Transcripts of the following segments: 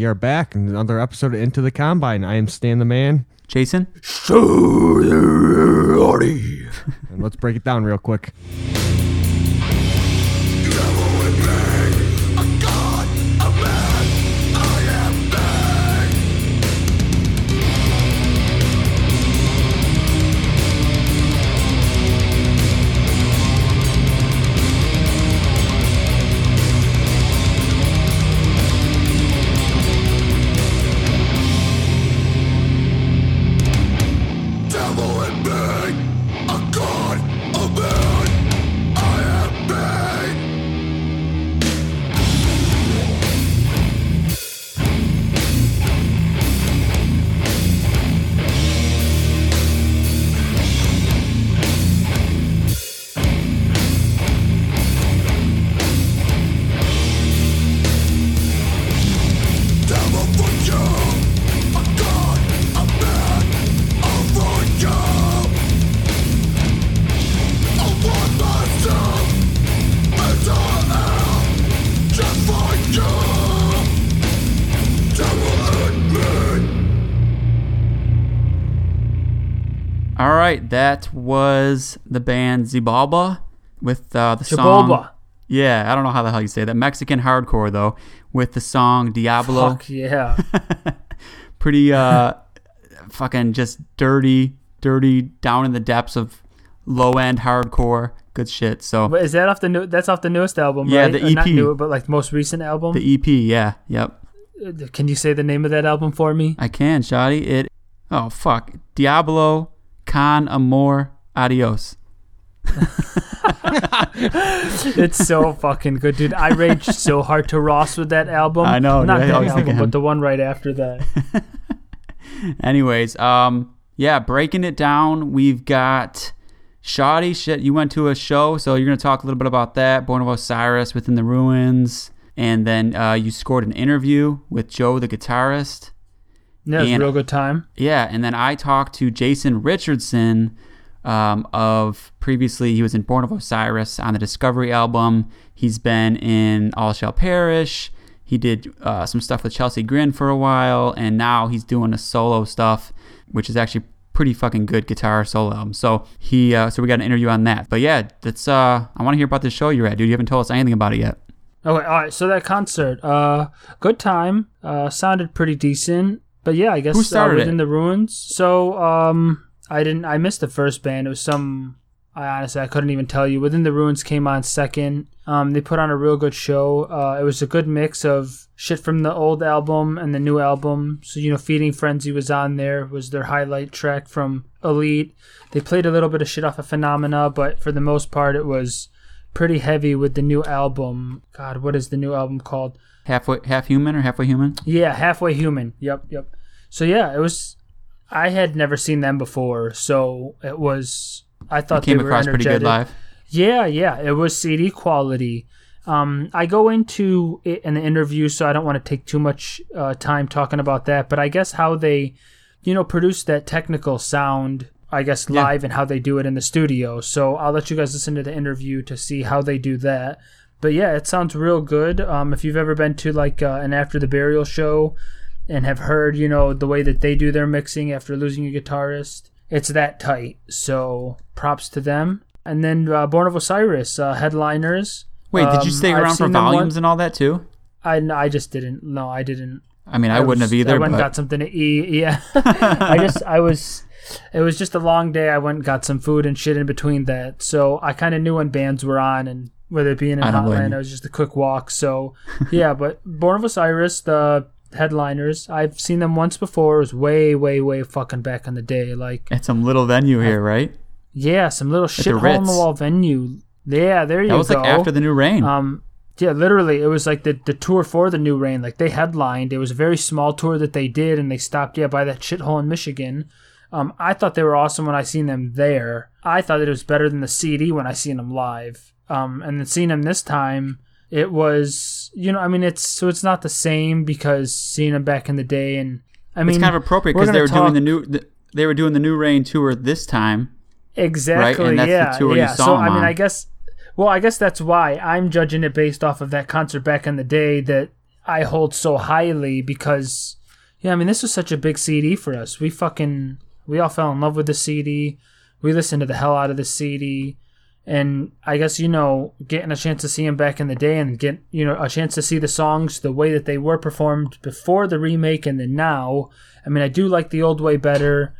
We are back in another episode of Into the Combine. I am Stan the Man. Jason? And let's break it down real quick. Was the band Xibalba with uh, the Chibalba. song. Yeah, I don't know how the hell you say that. Mexican hardcore though, with the song Diablo. Fuck yeah. Pretty uh, fucking just dirty, dirty, down in the depths of low end hardcore. Good shit. So but is that off the new? That's off the newest album, Yeah, right? the Or Not EP. new, but like the most recent album. the EP, yeah, yep. Uh, Can you say the name of that album for me? I can, Shoddy. It. Oh fuck, Diablo, Con Amor, Adios. it's so fucking good, dude. I raged so hard to Ross with that album. I know, not dude, that album, but the one right after that. Anyways, um, yeah, breaking it down, we've got Shoddy. Shit, you went to a show, so you're gonna talk a little bit about that. Born of Osiris, Within the Ruins, and then uh, you scored an interview with Joe, the guitarist. Yeah, it was a And- real good time. Yeah, and then I talked to Jason Richardson um, of previously he was in Born of Osiris on the Discovery album. He's been in All Shall Perish. He did uh, some stuff with Chelsea Grin for a while, and now he's doing a solo stuff, which is actually pretty fucking good guitar solo album. So he, uh, so we got an interview on that. But yeah, that's uh, I want to hear about this show you're at, dude. You haven't told us anything about it yet. Okay, all right. So that concert, uh, good time. Uh, sounded pretty decent. But yeah, I guess Who started uh, within it? the ruins. So um, I didn't. I missed the first band. It was some. I honestly I couldn't even tell you. Within the ruins came on second. Um, they put on a real good show. Uh, it was a good mix of shit from the old album and the new album. So you know, Feeding Frenzy was on there. Was their highlight track from Elite. They played a little bit of shit off of Phenomena, but for the most part, it was pretty heavy with the new album. God, what is the new album called? Halfway, half human or halfway human? Yeah, Halfway Human. Yep, yep. So yeah, it was. I had never seen them before, so it was. I thought Came they were across pretty good live. Yeah, yeah, it was CD quality. Um, I go into it in the interview, so I don't want to take too much uh, time talking about that. But I guess how they, you know, produce that technical sound, I guess Yeah. live and how they do it in the studio. So I'll let you guys listen to the interview to see how they do that. But yeah, it sounds real good. Um, if you've ever been to like uh, an After the Burial show and have heard, you know, the way that they do their mixing after losing a guitarist, it's that tight. So props to them. And then uh, Born of Osiris uh, headliners. Wait, did you Um, stay around for seen them one- volumes and all that too? I I just didn't. No, I didn't. I mean, I, wouldn't was- have either. I went but and got something to eat. Yeah, I just I was. It was just a long day. I went and got some food and shit in between that. So I kind of knew when bands were on and whether it being in I Hotland, it was just a quick walk. So yeah, but Born of Osiris, the headliners, I've seen them once before. It was way, way, way fucking back in the day. Like at some little venue here, right? yeah, some little shit hole in the wall venue. Yeah, there you go. That was go. like after the new reign. Um, yeah, literally, it was like the the tour for the New Reign. Like they headlined. It was a very small tour that they did, and they stopped yeah by that shithole in Michigan. Um, I thought they were awesome when I seen them there. I thought it was better than the CD when I seen them live. Um, and then seeing them this time, it was you know I mean it's so it's not the same because seeing them back in the day and I mean it's kind of appropriate because they were talk- doing the new. The, they were doing the new reign tour this time. Exactly. And that's the yeah. tour you saw so I mean, on. I guess. Well, I guess that's why I'm judging it based off of that concert back in the day. That I hold so highly because yeah, I mean this was such a big CD for us. We fucking we all fell in love with the CD. We listened to the hell out of the CD. And I guess you know, getting a chance to see him back in the day and get you know a chance to see the songs the way that they were performed before the remake and then now. I mean, I do like the old way better,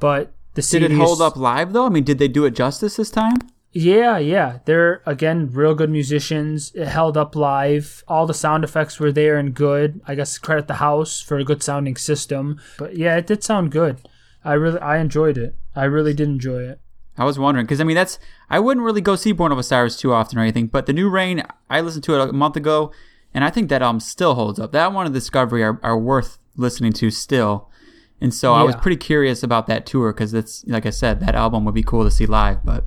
but the Did CD it hold up live though? I mean, did they do it justice this time? yeah, yeah. They're again real good musicians. It held up live. All the sound effects were there and good. I guess credit the house for a good sounding system. But yeah, it did sound good. I really I enjoyed it. I really did enjoy it. I was wondering because I mean that's I wouldn't really go see Born of Osiris too often or anything, but the New Reign I listened to it a month ago, and I think that album still holds up. That one and Discovery are, are worth listening to still, and so I was pretty curious about that tour because it's like I said that album would be cool to see live. But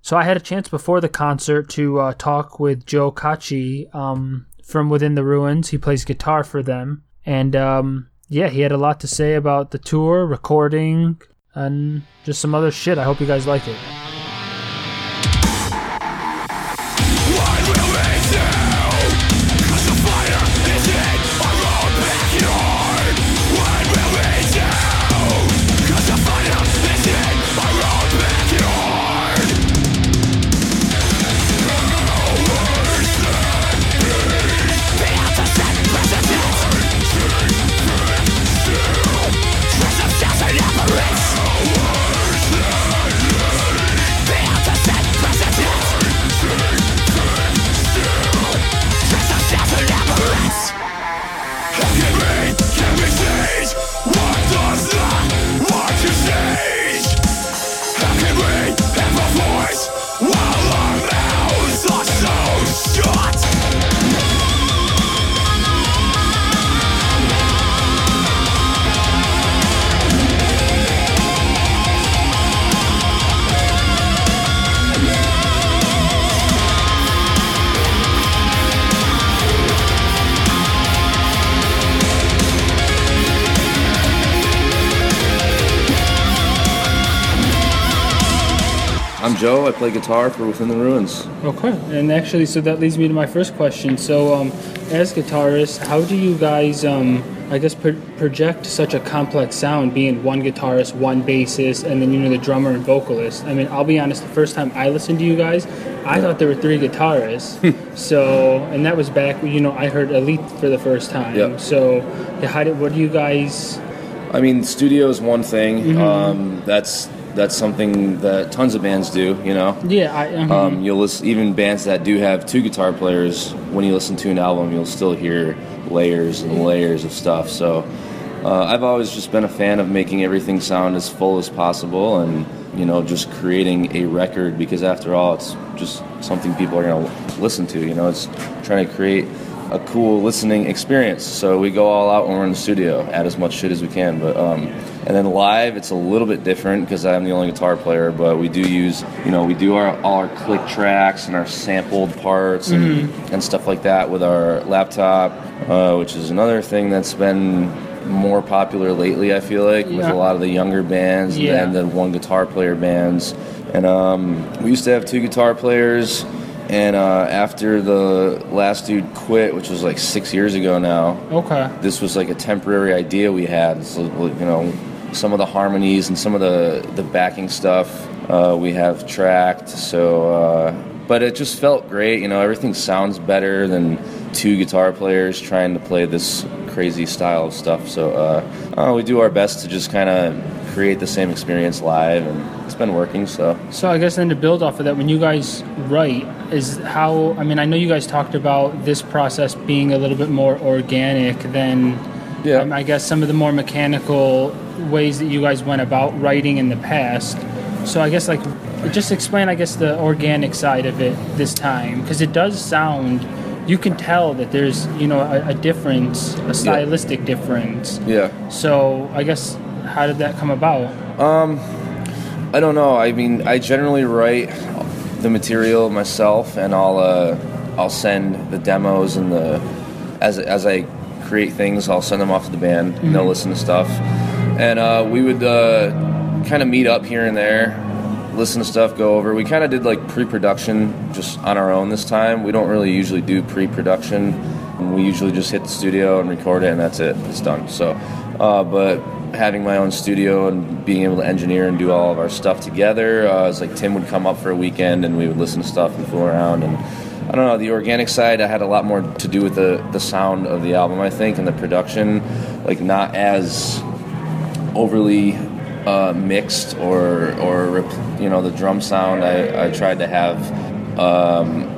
So I had a chance before the concert to uh, talk with Joe Cocchi um, from Within the Ruins. He plays guitar for them, and um, yeah, he had a lot to say about the tour, recording, and just some other shit. I hope you guys like it. Joe. I play guitar for Within the Ruins. Okay, and actually, so that leads me to my first question. So, um, as guitarists, how do you guys, um, I guess, pro- project such a complex sound, being one guitarist, one bassist, and then you know the drummer and vocalist? I mean, I'll be honest. The first time I listened to you guys, I thought there were three guitarists. so, and that was back, you know, I heard Elite for the first time. Yep. So, yeah, how did what do you guys? I mean, studio is one thing. Mm-hmm. Um, that's that's something that tons of bands do. You know, Yeah, I. Um, um, you'll listen, even bands that do have two guitar players. When you listen to an album, you'll still hear layers and layers of stuff. So, uh, I've always just been a fan of making everything sound as full as possible, and you know, just creating a record because after all, it's just something people are going to listen to. You know, it's trying to create a cool listening experience. So we go all out when we're in the studio, add as much shit as we can. But um, and then live, it's a little bit different because I'm the only guitar player. But we do use, you know, we do our all our click tracks and our sampled parts and, and stuff like that with our laptop, uh, which is another thing that's been more popular lately. I feel like with a lot of the younger bands Yeah. and then the one guitar player bands. And um, we used to have two guitar players. And uh, after the last dude quit, which was like six years ago now, okay. this was like a temporary idea we had. So, you know, some of the harmonies and some of the the backing stuff uh, we have tracked. So, uh, but it just felt great. You know, everything sounds better than two guitar players trying to play this crazy style of stuff. So, uh, uh, we do our best to just kind of create the same experience live, and it's been working. So. So I guess then to build off of that, when you guys write, is how I mean I know you guys talked about this process being a little bit more organic than Yeah. um, I guess some of the more mechanical ways that you guys went about writing in the past. So I guess like just explain I guess the organic side of it this time because it does sound you can tell that there's you know a, a difference, a stylistic difference. Yeah. So I guess how did that come about? Um, I don't know. I mean, I generally write the material myself, and I'll uh, I'll send the demos and the as as I create things, I'll send them off to the band, and they'll listen to stuff. And uh, we would uh, kind of meet up here and there, listen to stuff, go over. We kind of did like pre-production just on our own this time. We don't really usually do pre-production we usually just hit the studio and record it, and that's it. It's done. So, uh, but having my own studio and being able to engineer and do all of our stuff together, uh, it's like Tim would come up for a weekend and we would listen to stuff and fool around. And I don't know, the organic side, I had a lot more to do with the the sound of the album, I think, and the production, like not as overly uh, mixed or or you know the drum sound I, I tried to have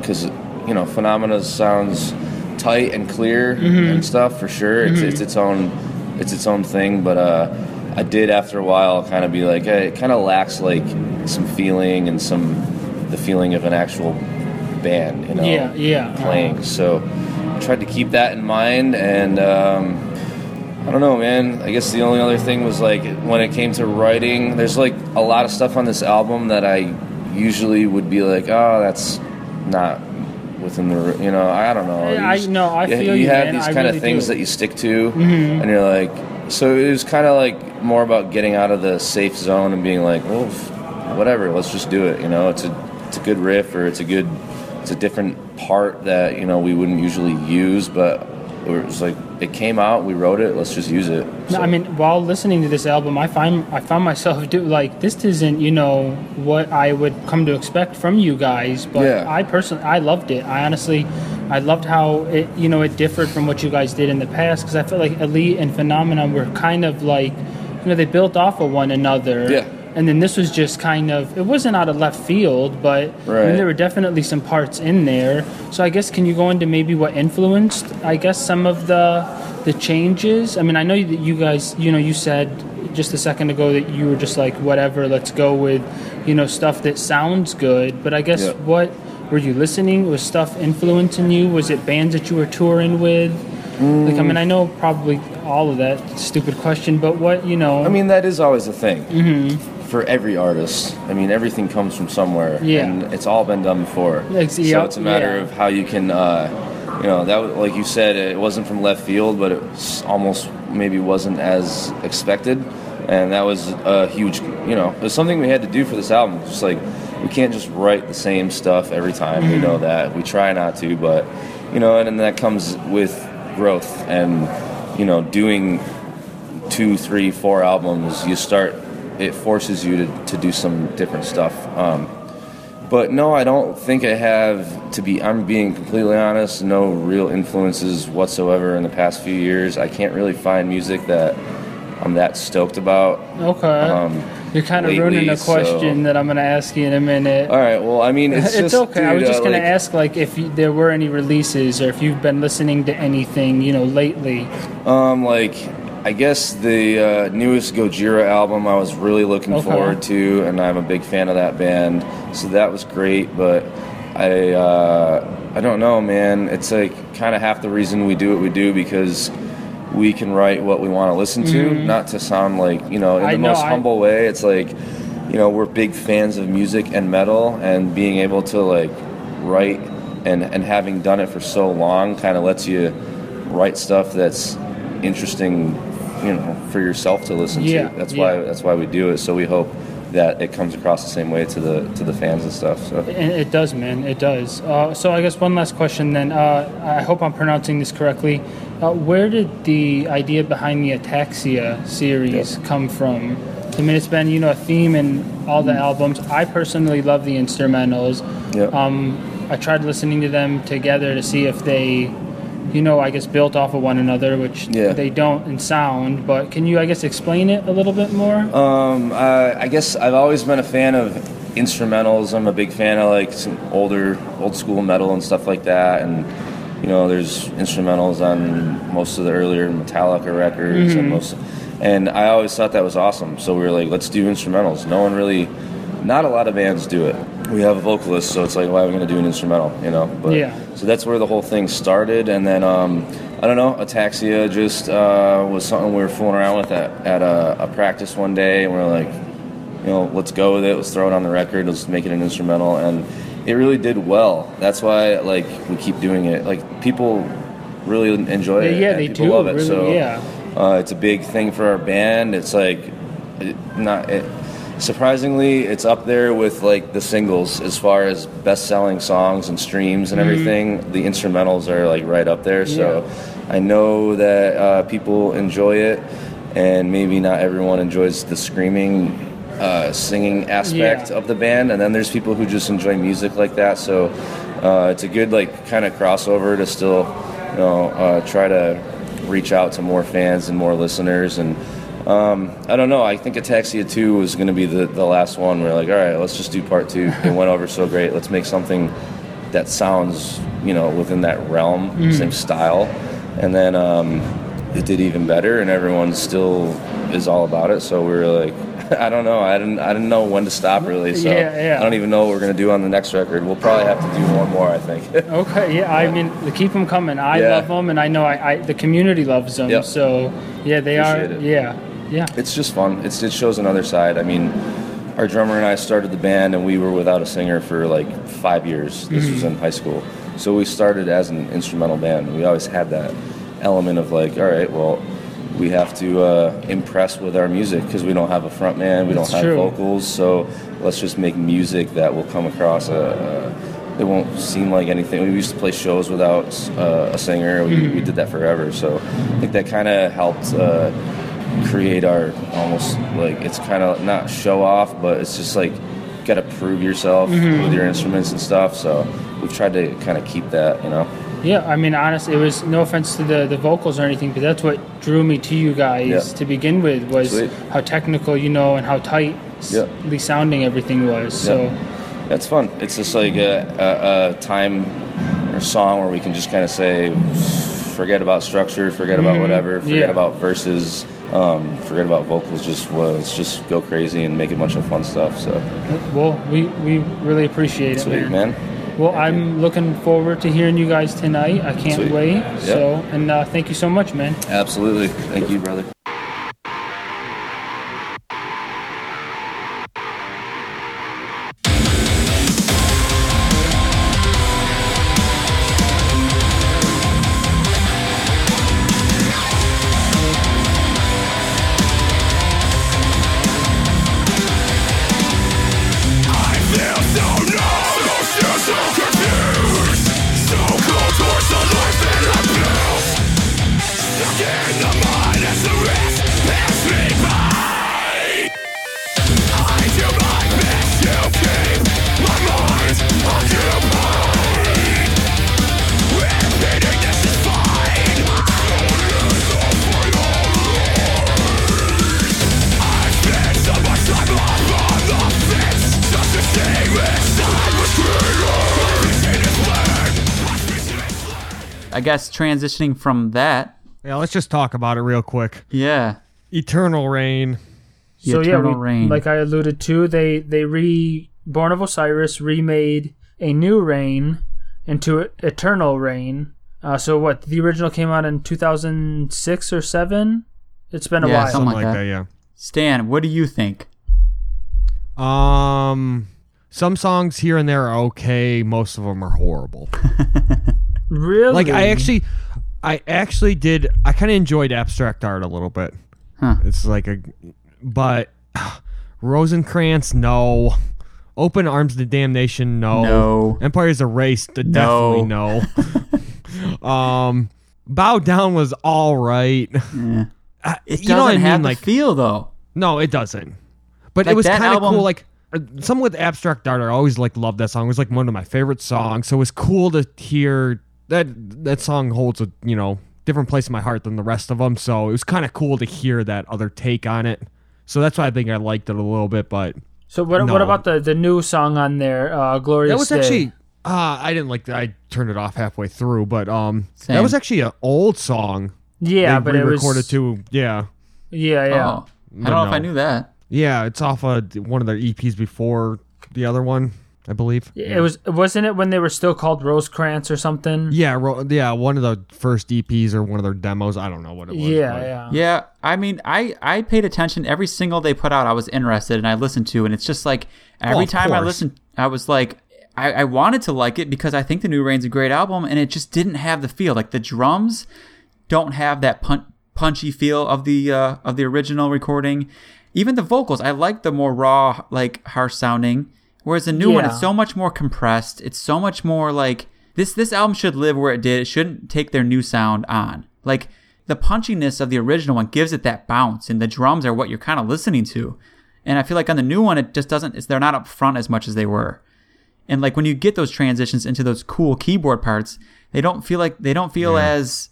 because you know Phenomena sounds tight and clear and stuff for sure. It's, it's its own it's its own thing, but uh, I did after a while kind of be like hey, it kind of lacks like some feeling and some the feeling of an actual band, you know, Yeah, yeah. playing. So I tried to keep that in mind and. Um, I don't know, man. I guess the only other thing was like when it came to writing, there's like a lot of stuff on this album that I usually would be like, oh, that's not within the, you know, I don't know. I- just- no, I you, feel you you, have man. these I kind really of things do. that you stick to, mm-hmm. and you're like, so it was kind of like more about getting out of the safe zone and being like, well, whatever, let's just do it. You know, it's a it's a good riff or it's a good it's a different part that you know we wouldn't usually use, but it was like it came out, we wrote it, let's just use it. No, I mean, while listening to this album, I find I found myself do like this isn't you know what I would come to expect from you guys, but Yeah. I personally I loved it. I honestly, I loved how it you know it differed from what you guys did in the past because I felt like Elite and Phenomena were kind of like you know they built off of one another. Yeah. And then this was just kind of it wasn't out of left field, but I mean, there were definitely some parts in there. So I guess can you go into maybe what influenced I guess some of the the changes? I mean, I know that you guys, you know, you said just a second ago that you were just like whatever, let's go with, you know, stuff that sounds good, but I guess Yeah. what were you listening? Was stuff influencing you? Was it bands that you were touring with? Like, I mean, I mm. know probably all of that. Stupid question, but what you know? I mean, that is always a thing mm-hmm. For every artist. I mean, everything comes from somewhere, Yeah. and it's all been done before. So yep, it's a matter yeah. of how you can, uh, you know, that like you said, it wasn't from left field, but it was almost maybe wasn't as expected, and that was a huge, you know, it was something we had to do for this album. Just like we can't just write the same stuff every time. We Mm-hmm. know that we try not to, but you know, and, and that comes with growth and you know doing two, three, four albums, you start. It forces you to, to do some different stuff. Um, but no, I don't think I have to be. I'm being completely honest. No real influences whatsoever in the past few years. I can't really find music that I'm that stoked about. okay, Um, you're kind of lately, ruining a so- question that I'm going to ask you in a minute. all right. Well, I mean, it's, It's, just, okay. I was just uh, gonna ask, like, if you, there were any releases, or if you've been listening to anything, you know, lately. Um, like I guess the uh, newest Gojira album I was really looking Okay. forward to, and I'm a big fan of that band, so that was great. But I uh, I don't know, man. It's like kind of half the reason we do what we do because we can write what we want to listen to, not to sound like you know in Mm-hmm. I the know, most I- humble way. It's like you know we're big fans of music and metal, and being able to like write and and having done it for so long kind of lets you write stuff that's interesting, you know, for yourself to listen Yeah, to. That's why yeah. that's why we do it. So we hope that it comes across the same way to the to the fans and stuff. So And it does, man. It does. Uh, so I guess one last question then. Uh, I hope I'm pronouncing this correctly. Uh, where did the idea behind the Ataxia series come from? I mean, it's been you know a theme in all the albums. I personally love the instrumentals. yeah. Um, I tried listening to them together to see if they, you know, I guess built off of one another, which Yeah. they don't in sound. But can you, I guess, explain it a little bit more? Um, uh, I guess I've always been a fan of instrumentals. I'm a big fan of like some older, old school metal and stuff like that. And you know, there's instrumentals on most of the earlier Metallica records and most. And I always thought that was awesome. So we were like, let's do instrumentals. No one really, not a lot of bands do it. We have a vocalist, so it's like, why are we going to do an instrumental? You know? But, Yeah. So that's where the whole thing started, and then um, I don't know, Ataxia just uh, was something we were fooling around with at, at a, a practice one day, and we are like, you know, let's go with it. Let's throw it on the record. Let's make it an instrumental, and it really did well. That's why like we keep doing it. Like people really enjoy it. yeah, and they people do. love it. really, so yeah. uh, it's a big thing for our band. It's like it- not. It, surprisingly, it's up there with like the singles as far as best-selling songs and streams and everything. The instrumentals are like right up there. So I know that uh, people enjoy it, and maybe not everyone enjoys the screaming, uh, singing aspect Yeah. of the band. And then there's people who just enjoy music like that. So uh, it's a good like kind of crossover to still, you know, uh, try to reach out to more fans and more listeners and. Um, I don't know. I think Ataxia 2 was going to be the, the last one. We're like, all right, let's just do part two. It went over so great. Let's make something that sounds, you know, within that realm, same style. And then um, it did even better, and everyone still is all about it. So we were like, I don't know. I didn't. I didn't know when to stop really. So Yeah, yeah. I don't even know what we're gonna do on the next record. We'll probably have to do one more. I think. Okay, yeah, I mean, keep them coming. I Yeah. love them, and I know I, I the community loves them. Yep. So yeah, they Appreciate are. it. Yeah, yeah. it's just fun. It's, it shows another side. I mean, our drummer and I started the band, and we were without a singer for like five years. This was in high school, so we started as an instrumental band. We always had that element of like, all right, well, we have to uh, impress with our music because we don't have a front man, we That's don't have true. vocals, so let's just make music that will come across. Uh, uh, it won't seem like anything. We used to play shows without uh, a singer. We, we did that forever, so I think that kind of helped. Uh, create our almost like it's kind of not show off, but it's just like got to prove yourself mm-hmm. with your instruments and stuff. So we've tried to kind of keep that, you know. Yeah, I mean, honestly, it was no offense to the, the vocals or anything, but that's what drew me to you guys to begin with was Sweet. how technical, you know, and how tight Yeah. sounding everything was. So That's fun. It's just like a, a, a time or song where we can just kind of say, forget about structure, forget about mm-hmm. whatever, forget Yeah. about verses, um, forget about vocals. Just let's just go crazy and make a bunch of fun stuff. So well, we we really appreciate it, man. man. Well, I'm looking forward to hearing you guys tonight. I can't Sweet. wait. Yep. So, and uh, thank you so much, man. Absolutely. Thank you, brother. Guess transitioning from that, Yeah, let's just talk about it real quick. yeah, Eternal Reign. The so yeah, Eternal we, Reign. like I alluded to, they they re Born of Osiris remade a new Reign into Eternal Reign. Uh, so what? The original came out in 2006 or seven. It's been a Yeah, while. something Something like like that. Yeah. Stan, what do you think? Um, some songs here and there are okay. Most of them are horrible. Really? Like I actually, I actually did. I kind of enjoyed abstract art a little bit. Huh. It's like a, but Rosecrans, no. Open Arms to Damnation, no. No. Empire's Erased, uh, definitely no. um, Bow Down was all right. Yeah. Uh, It you know what I doesn't mean? Like, feel though. no, it doesn't. But Like it was kind of cool. Like uh, some with abstract art, I always like loved that song. It was like one of my favorite songs. So it was cool to hear that that song holds a you know different place in my heart than the rest of them. So it was kind of cool to hear that other take on it. So that's why I think I liked it a little bit. But so what? no. What about the the new song on there? Uh, Glorious that was Day? actually uh, I didn't like that. I turned it off halfway through. But um, Same. that was actually an old song. yeah, they but it was recorded too. Yeah, Yeah, yeah. Oh, I don't know if. I knew that. yeah. It's off of one of their EPs before the other one, I believe. It was wasn't it when they were still called Rosecrans or something? Yeah, ro- yeah, one of the first EPs or one of their demos. I don't know what it was. yeah, but- yeah. Yeah, I mean, I I paid attention every single they put out. I was interested and I listened to, and it's just like every of time I listened, I was like, I, I wanted to like it because I think the New Reign's a great album, and it just didn't have the feel. Like the drums don't have that punch punchy feel of the uh, of the original recording. Even the vocals, I like the more raw, like harsh sounding. Whereas the new one, Yeah. it's so much more compressed. It's so much more like this. This album should live where it did. It shouldn't take their new sound on. Like the punchiness of the original one gives it that bounce, and the drums are what you're kind of listening to. And I feel like on the new one, it just doesn't. It's, they're not up front as much as they were. And like when you get those transitions into those cool keyboard parts, they don't feel like they don't feel as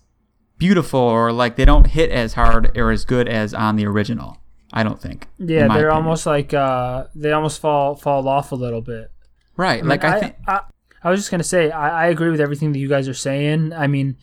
beautiful or like they don't hit as hard or as good as on the original. I don't think. Yeah, they're opinion. almost like uh, they almost fall fall off a little bit. right. like I, think. I, I was just gonna say I, I agree with everything that you guys are saying. I mean,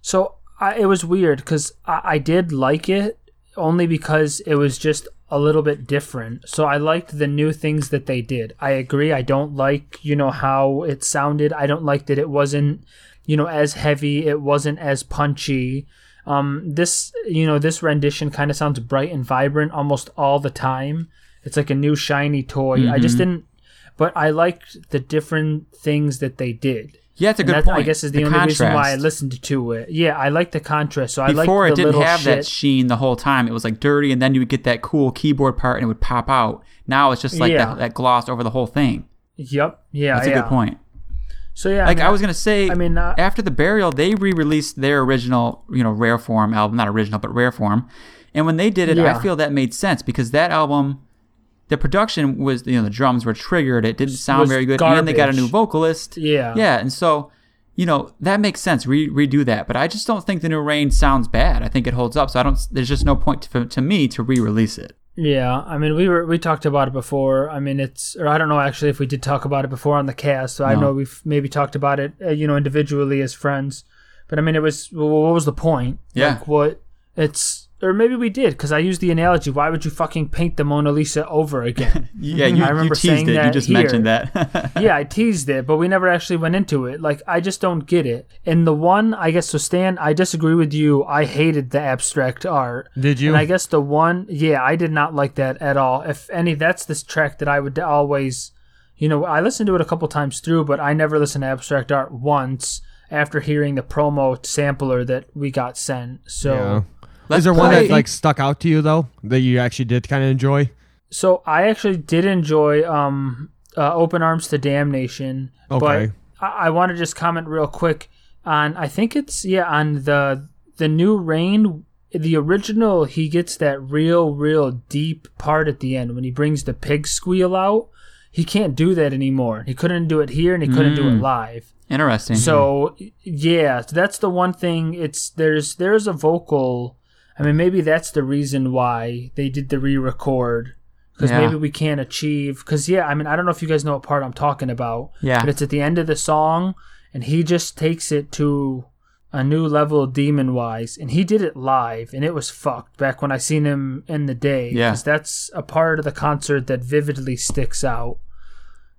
so I, it was weird because I, I did like it only because it was just a little bit different. So I liked the new things that they did. I agree. I don't like you know how it sounded. I don't like that it wasn't you know as heavy. It wasn't as punchy. Um, this you know this rendition kind of sounds bright and vibrant almost all the time. It's like a new shiny toy. I just didn't but I liked the different things that they did. Yeah, it's a And good point. I guess is the, only reason why I listened to it. Yeah, I like the contrast. So I like Before the it didn't have shit. that sheen the whole time. It was like dirty, and then you would get that cool keyboard part, and it would pop out. Now it's just like Yeah. that, that gloss over the whole thing. Yep. Yeah. That's a yeah. good point. So yeah, Like I, mean, I was gonna say, I mean, uh, after the burial, they re-released their original, you know, rare form album, not original, but rare form. And when they did it, Yeah. I feel that made sense because that album, the production was, you know, the drums were triggered. It didn't sound very good, and then they got a new vocalist. Yeah. yeah, and so. You know that makes sense. Re- redo that, but I just don't think the new Reign sounds bad. I think it holds up. So I don't. There's just no point to, to me to re-release it. Yeah. I mean, we were we talked about it before. I mean, it's or I don't know actually if we did talk about it before on the cast. So I know we've maybe talked about it, uh, you know, individually as friends. But I mean, it was well, what was the point? Yeah. Like what it's or maybe we did because I used the analogy. Why would you fucking paint the Mona Lisa over again? Yeah, you, I you remember teased saying it. You just here. mentioned that. yeah, I teased it, but we never actually went into it. Like, I just don't get it. And the one, I guess, so Stan, I disagree with you. I hated the abstract art. Did you? And I guess the one, yeah, I did not like that at all. If any, that's this track that I would always, you know, I listened to it a couple times through, but I never listened to abstract art once after hearing the promo sampler that we got sent. So. Yeah. Let's Is there one play- that like stuck out to you though that you actually did kind of enjoy? So I actually did enjoy um, uh, Open Arms to Damnation, Okay. but I, I want to just comment real quick on I think it's yeah on the the new Reign. The original, he gets that real, real deep part at the end when he brings the pig squeal out. He can't do that anymore. He couldn't do it here, and he couldn't do it Mm. live. Interesting. So yeah, that's the one thing. It's there's there's a vocal. I mean, maybe that's the reason why they did the re-record because Yeah. maybe we can't achieve. Because yeah, I mean, I don't know if you guys know what part I'm talking about. Yeah. but it's at the end of the song, and he just takes it to a new level demon wise, and he did it live, and it was fucked. Back when I seen him in the day, Yeah. that's a part of the concert that vividly sticks out.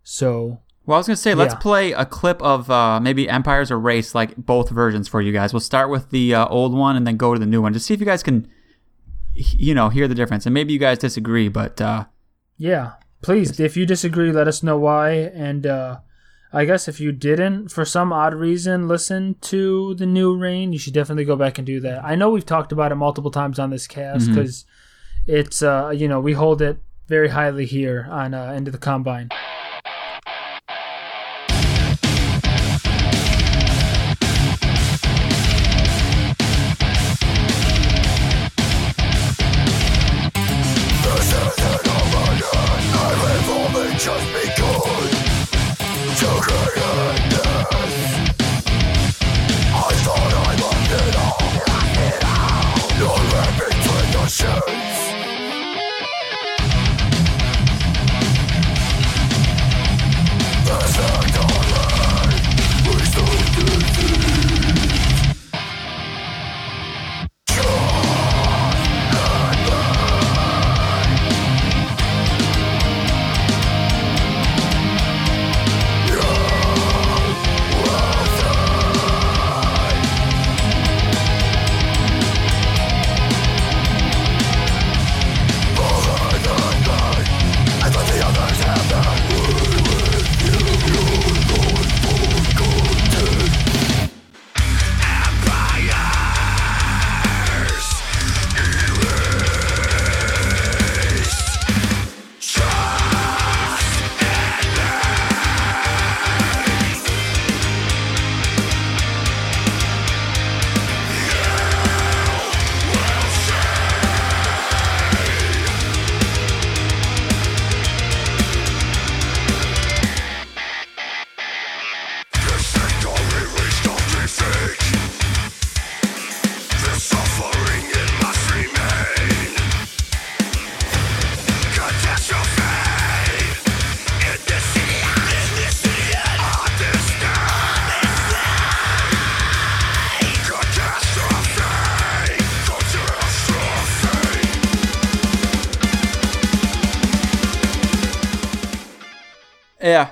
So Well, I was gonna say, let's Yeah. play a clip of uh, maybe Empires Erased, like both versions for you guys. We'll start with the uh, old one and then go to the new one, just see if you guys can, you know, hear the difference. And maybe you guys disagree, but uh, Yeah, please. If you disagree, let us know why. And uh, I guess if you didn't, for some odd reason, listen to the new Reign, you should definitely go back and do that. I know we've talked about it multiple times on this cast because it's uh, you know we hold it very highly here on uh, Into the Combine.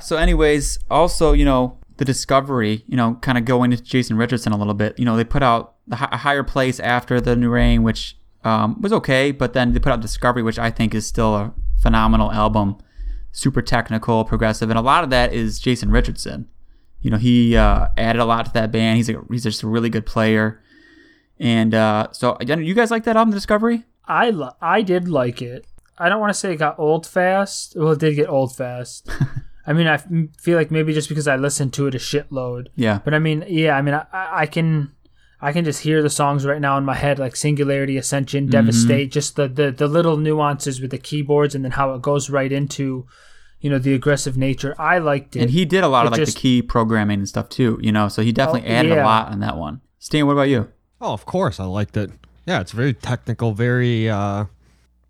So, anyways, also, you know, the discovery, you know, kind of going into Jason Richardson a little bit. You know, they put out the hi- higher place after the New Reign, which um, was okay, but then they put out Discovery, which I think is still a phenomenal album, super technical, progressive, and a lot of that is Jason Richardson. You know, he uh, added a lot to that band. He's a, he's just a really good player. And uh, so, you guys like that album, Discovery? I li- I did like it. I don't want to say it got old fast. Well, it did get old fast. I mean, I feel like maybe just because I listened to it a shitload. Yeah. But I mean, yeah, I mean, I, I can I can just hear the songs right now in my head, like Singularity, Ascension, Mm-hmm. Devastate, just the, the the little nuances with the keyboards, and then how it goes right into, you know, the aggressive nature. I liked it. And he did a lot It of like just- the key programming and stuff too, you know, so he definitely Oh, added a lot on that one. Stan, what about you? Oh, of course, I liked it. Yeah, it's very technical, very uh,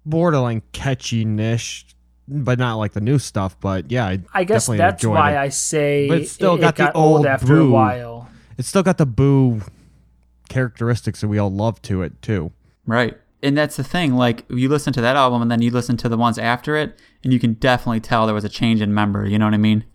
borderline catchy niche, but not like the new stuff. But yeah, I, I guess definitely that's why it. I say But it's still it, got it the old old after a while. It's still got the boo characteristics that we all love to it too. Right. And that's the thing. Like, you listen to that album and then you listen to the ones after it, and you can definitely tell there was a change in member. You know what I mean?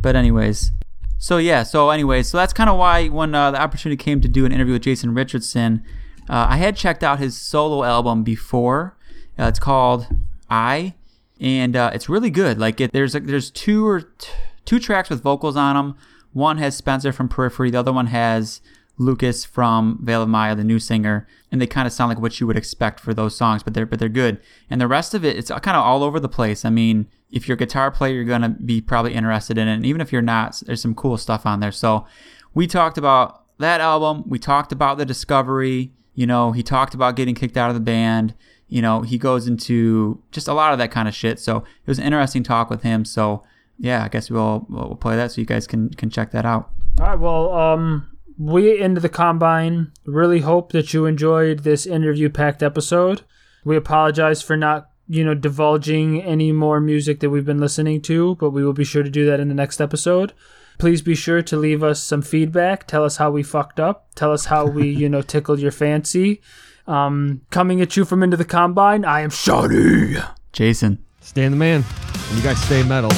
But, anyways. So, yeah. So, anyways. So, that's kind of why when uh, the opportunity came to do an interview with Jason Richardson, uh, I had checked out his solo album before. Uh, it's called I, and uh, it's really good. Like, it, there's there's two or t- two tracks with vocals on them. One has Spencer from Periphery. The other one has Lucas from Veil of Maya, the new singer, and they kind of sound like what you would expect for those songs, but they're but they're good. And the rest of it, it's kind of all over the place. I mean, if you're a guitar player, you're gonna be probably interested in it, and even if you're not, there's some cool stuff on there. So we talked about that album. We talked about the discovery. You know, he talked about getting kicked out of the band. You know, he goes into just a lot of that kind of shit. So it was an interesting talk with him. So yeah, I guess we'll we'll play that so you guys can can check that out. All right. Well, um, we into the combine. Really hope that you enjoyed this interview packed episode. We apologize for not, you know, divulging any more music that we've been listening to, but we will be sure to do that in the next episode. Please be sure to leave us some feedback. Tell us how we fucked up. Tell us how we, you know, tickled your fancy. Um, coming at you from into the combine, I am Shawnee. Jason. Stan the Man, and you guys stay metal.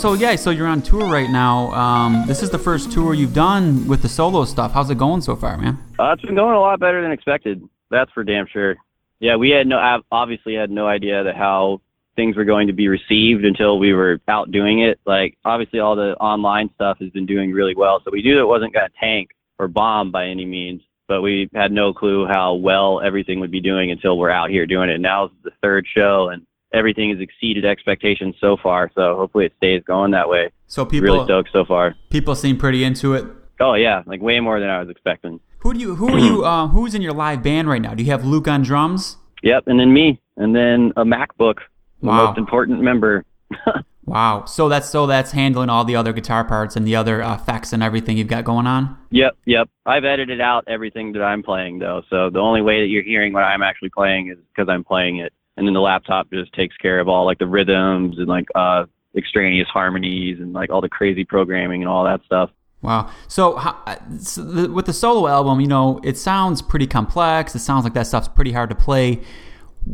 So yeah, so you're on tour right now. Um, this is the first tour you've done with the solo stuff. How's it going so far, man? Uh, it's been going a lot better than expected. That's for damn sure. Yeah, we had no ob- obviously had no idea that how things were going to be received until we were out doing it. Like obviously all the online stuff has been doing really well, so we knew it wasn't going to tank or bomb by any means. But we had no clue how well everything would be doing until we're out here doing it. Now it's the third show, and everything has exceeded expectations so far. So hopefully it stays going that way. So people really stoked so far. people seem pretty into it. Oh yeah, like way more than I was expecting. Who do you who are you uh, who's in your live band right now? Do you have Luke on drums? Yep, and then me, and then a MacBook, the Wow. most important member. Wow. So that's so that's handling all the other guitar parts and the other uh, effects and everything you've got going on. Yep, yep. I've edited out everything that I'm playing though, so the only way that you're hearing what I'm actually playing is because I'm playing it, and then the laptop just takes care of all like the rhythms and like uh extraneous harmonies and like all the crazy programming and all that stuff. Wow. So, how, so the, with the solo album, you know, it sounds pretty complex. It sounds like that stuff's pretty hard to play.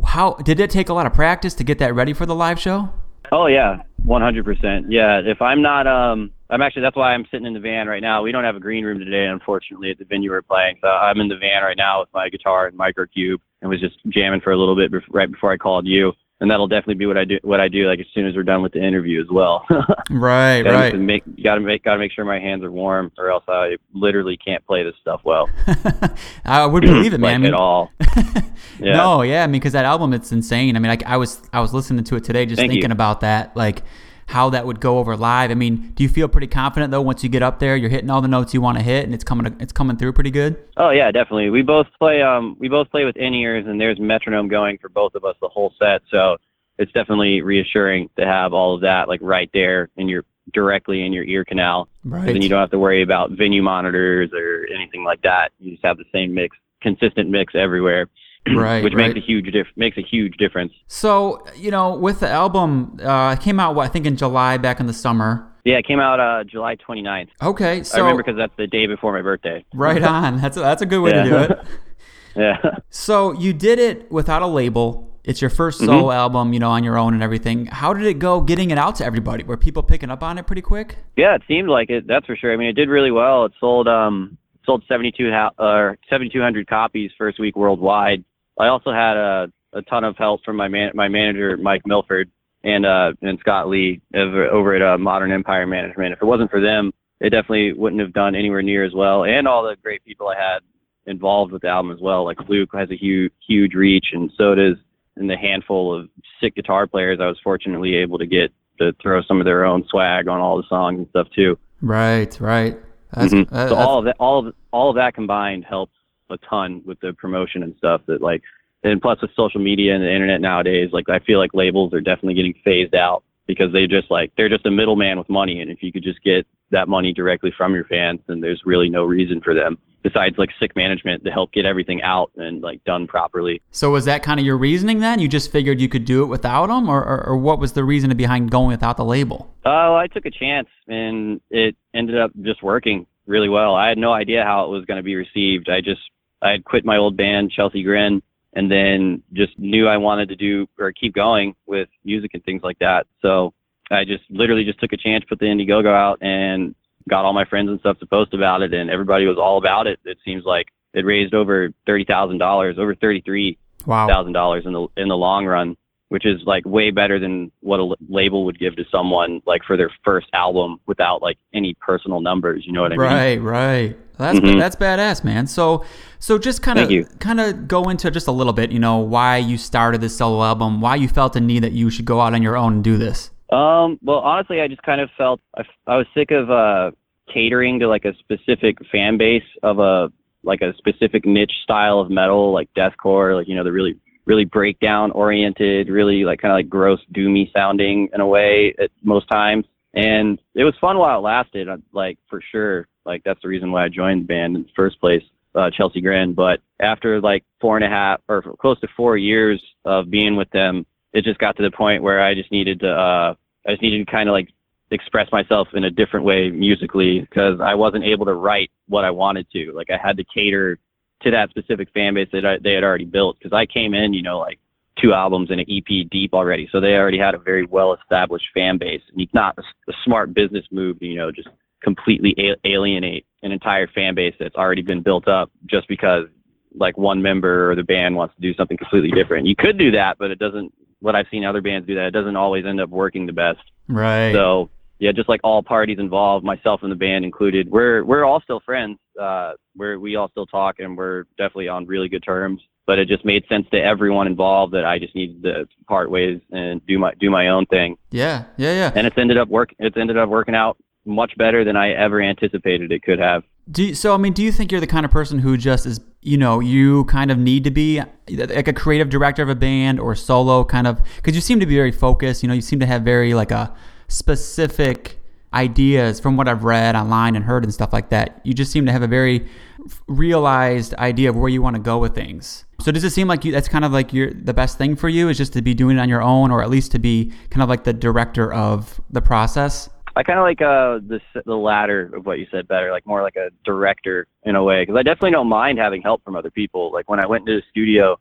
How did it take a lot of practice to get that ready for the live show? Oh yeah, one hundred percent. Yeah, if I'm not, um, I'm actually that's why I'm sitting in the van right now. We don't have a green room today, unfortunately, at the venue we're playing. So I'm in the van right now with my guitar and microcube, and was just jamming for a little bit right before I called you and that'll definitely be what I do. What I do, like as soon as we're done with the interview as well. right, gotta right. Make, gotta make, gotta make sure my hands are warm, or else I literally can't play this stuff well. I would believe it, man. like I mean, at all. yeah. No, yeah. I mean, because that album, it's insane. I mean, I, I was, I was listening to it today, just Thank thinking you. about that, like how that would go over live. I mean, do you feel pretty confident though once you get up there, you're hitting all the notes you want to hit, and it's coming, it's coming through pretty good? Oh yeah, definitely. We both play, um, we both play with in ears, and there's metronome going for both of us the whole set. So it's definitely reassuring to have all of that like right there in your directly in your ear canal. Right. Then you don't have to worry about venue monitors or anything like that. You just have the same mix, consistent mix everywhere. Right, which right. makes a huge diff- makes a huge difference. So you know, with the album, uh, it came out what I think in July back in the summer. Yeah, it came out uh, July 29th. Okay, so I remember because that's the day before my birthday. right on. That's a, that's a good way to do it. Yeah. So you did it without a label. It's your 1st solo album, you know, on your own and everything. How did it go getting it out to everybody? Were people picking up on it pretty quick? Yeah, it seemed like it. That's for sure. I mean, it did really well. It sold um sold 72 ha- or 7200 copies first week worldwide. I also had a a ton of help from my man my manager Mike Milford and uh and Scott Lee over, over at uh, Modern Empire Management. If it wasn't for them, it definitely wouldn't have done anywhere near as well. And all the great people I had involved with the album as well. Like Luke has a huge huge reach, and so does and the handful of sick guitar players I was fortunately able to get to throw some of their own swag on all the songs and stuff too. Right, right. That's, Mhm. that- so all of that, all of all of that combined helps a ton with the promotion and stuff. That like, and plus with social media and the internet nowadays, like I feel like labels are definitely getting phased out because they just like they're just a middleman with money, and if you could just get that money directly from your fans, then there's really no reason for them besides like sick management to help get everything out and like done properly. so was that kind of your reasoning then? You just figured you could do it without them, or, or, or what was the reason behind going without the label? Oh, I took a chance and it ended up just working really well. I had no idea how it was going to be received. I just I had quit my old band Chelsea Grin and then just knew I wanted to do or keep going with music and things like that. So I just literally just took a chance, put the Indiegogo out and got all my friends and stuff to post about it and everybody was all about it. It seems like it raised over $30,000, over thirty three thousand Wow. dollars in the in the long run, which is like way better than what a l- label would give to someone like for their first album without like any personal numbers. You know what I mean? Right, right. That's Mhm. that's badass, man. So so just kind of kind of go into just a little bit, you know, why you started this solo album, why you felt the need that you should go out on your own and do this. Um. Well, honestly, I just kind of felt I was sick of uh catering to like a specific fan base of a like a specific niche style of metal, like deathcore, like you know the really really breakdown oriented, really like kind of like gross doomy sounding in a way at most times. And it was fun while it lasted, uh, like for sure. Like that's the reason why I joined the band in the first place, uh, Chelsea Grin. But after like four and a half or close to four years of being with them, it just got to the point where I just needed to, uh, I just needed to kind of like express myself in a different way musically because I wasn't able to write what I wanted to. Like I had to cater to that specific fan base that I, they had already built because I came in, you know, like two albums and an EP deep already. So they already had a very well established fan base. And it's not a, a smart business move, to, you know, just completely a- alienate an entire fan base that's already been built up just because like one member or the band wants to do something completely different. You could do that, but it doesn't. What I've seen other bands do that, it doesn't always end up working the best. Right. So yeah, just like all parties involved, myself and the band included, we're we're all still friends. Uh, we're we all still talk and we're definitely on really good terms. But it just made sense to everyone involved that I just needed to part ways and do my do my own thing. yeah, yeah, yeah. And it's ended up work. It's ended up working out much better than I ever anticipated it could have. Do you, so. I mean, do you think you're the kind of person who just is, you know, you kind of need to be like a creative director of a band or solo kind of? Because you seem to be very focused. You know, you seem to have very like a specific ideas from what I've read online and heard and stuff like that. You just seem to have a very realized idea of where you want to go with things. So does it seem like you, that's kind of like your the best thing for you is just to be doing it on your own, or at least to be kind of like the director of the process? I kind of like uh the the latter of what you said better, like more like a director in a way, because I definitely don't mind having help from other people. Like when I went into the studio,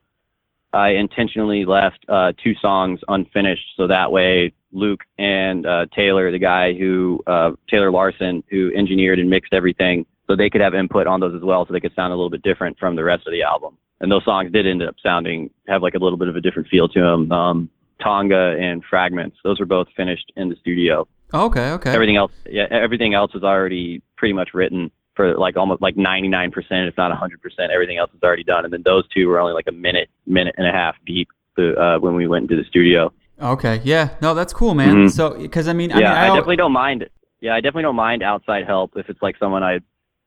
I intentionally left uh, two songs unfinished, so that way Luke and uh, Taylor, the guy who uh, Taylor Larson, who engineered and mixed everything, so they could have input on those as well, so they could sound a little bit different from the rest of the album. And those songs did end up sounding have like a little bit of a different feel to them. Um, Tonga and Fragments, those were both finished in the studio. Okay, okay. Everything else, yeah, everything else was already pretty much written for like almost like 99%, if not 100%. Everything else is already done. And then those two were only like a minute, minute and a half deep to, uh, when we went into the studio. Okay, yeah, no, that's cool, man. Mhm. So, because I mean, yeah, I, mean, I, al- definitely don't mind. Yeah, I definitely don't mind outside help if it's like someone I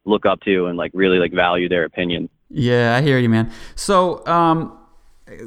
look up to and like really like value their opinion. Yeah, I hear you, man. So, um,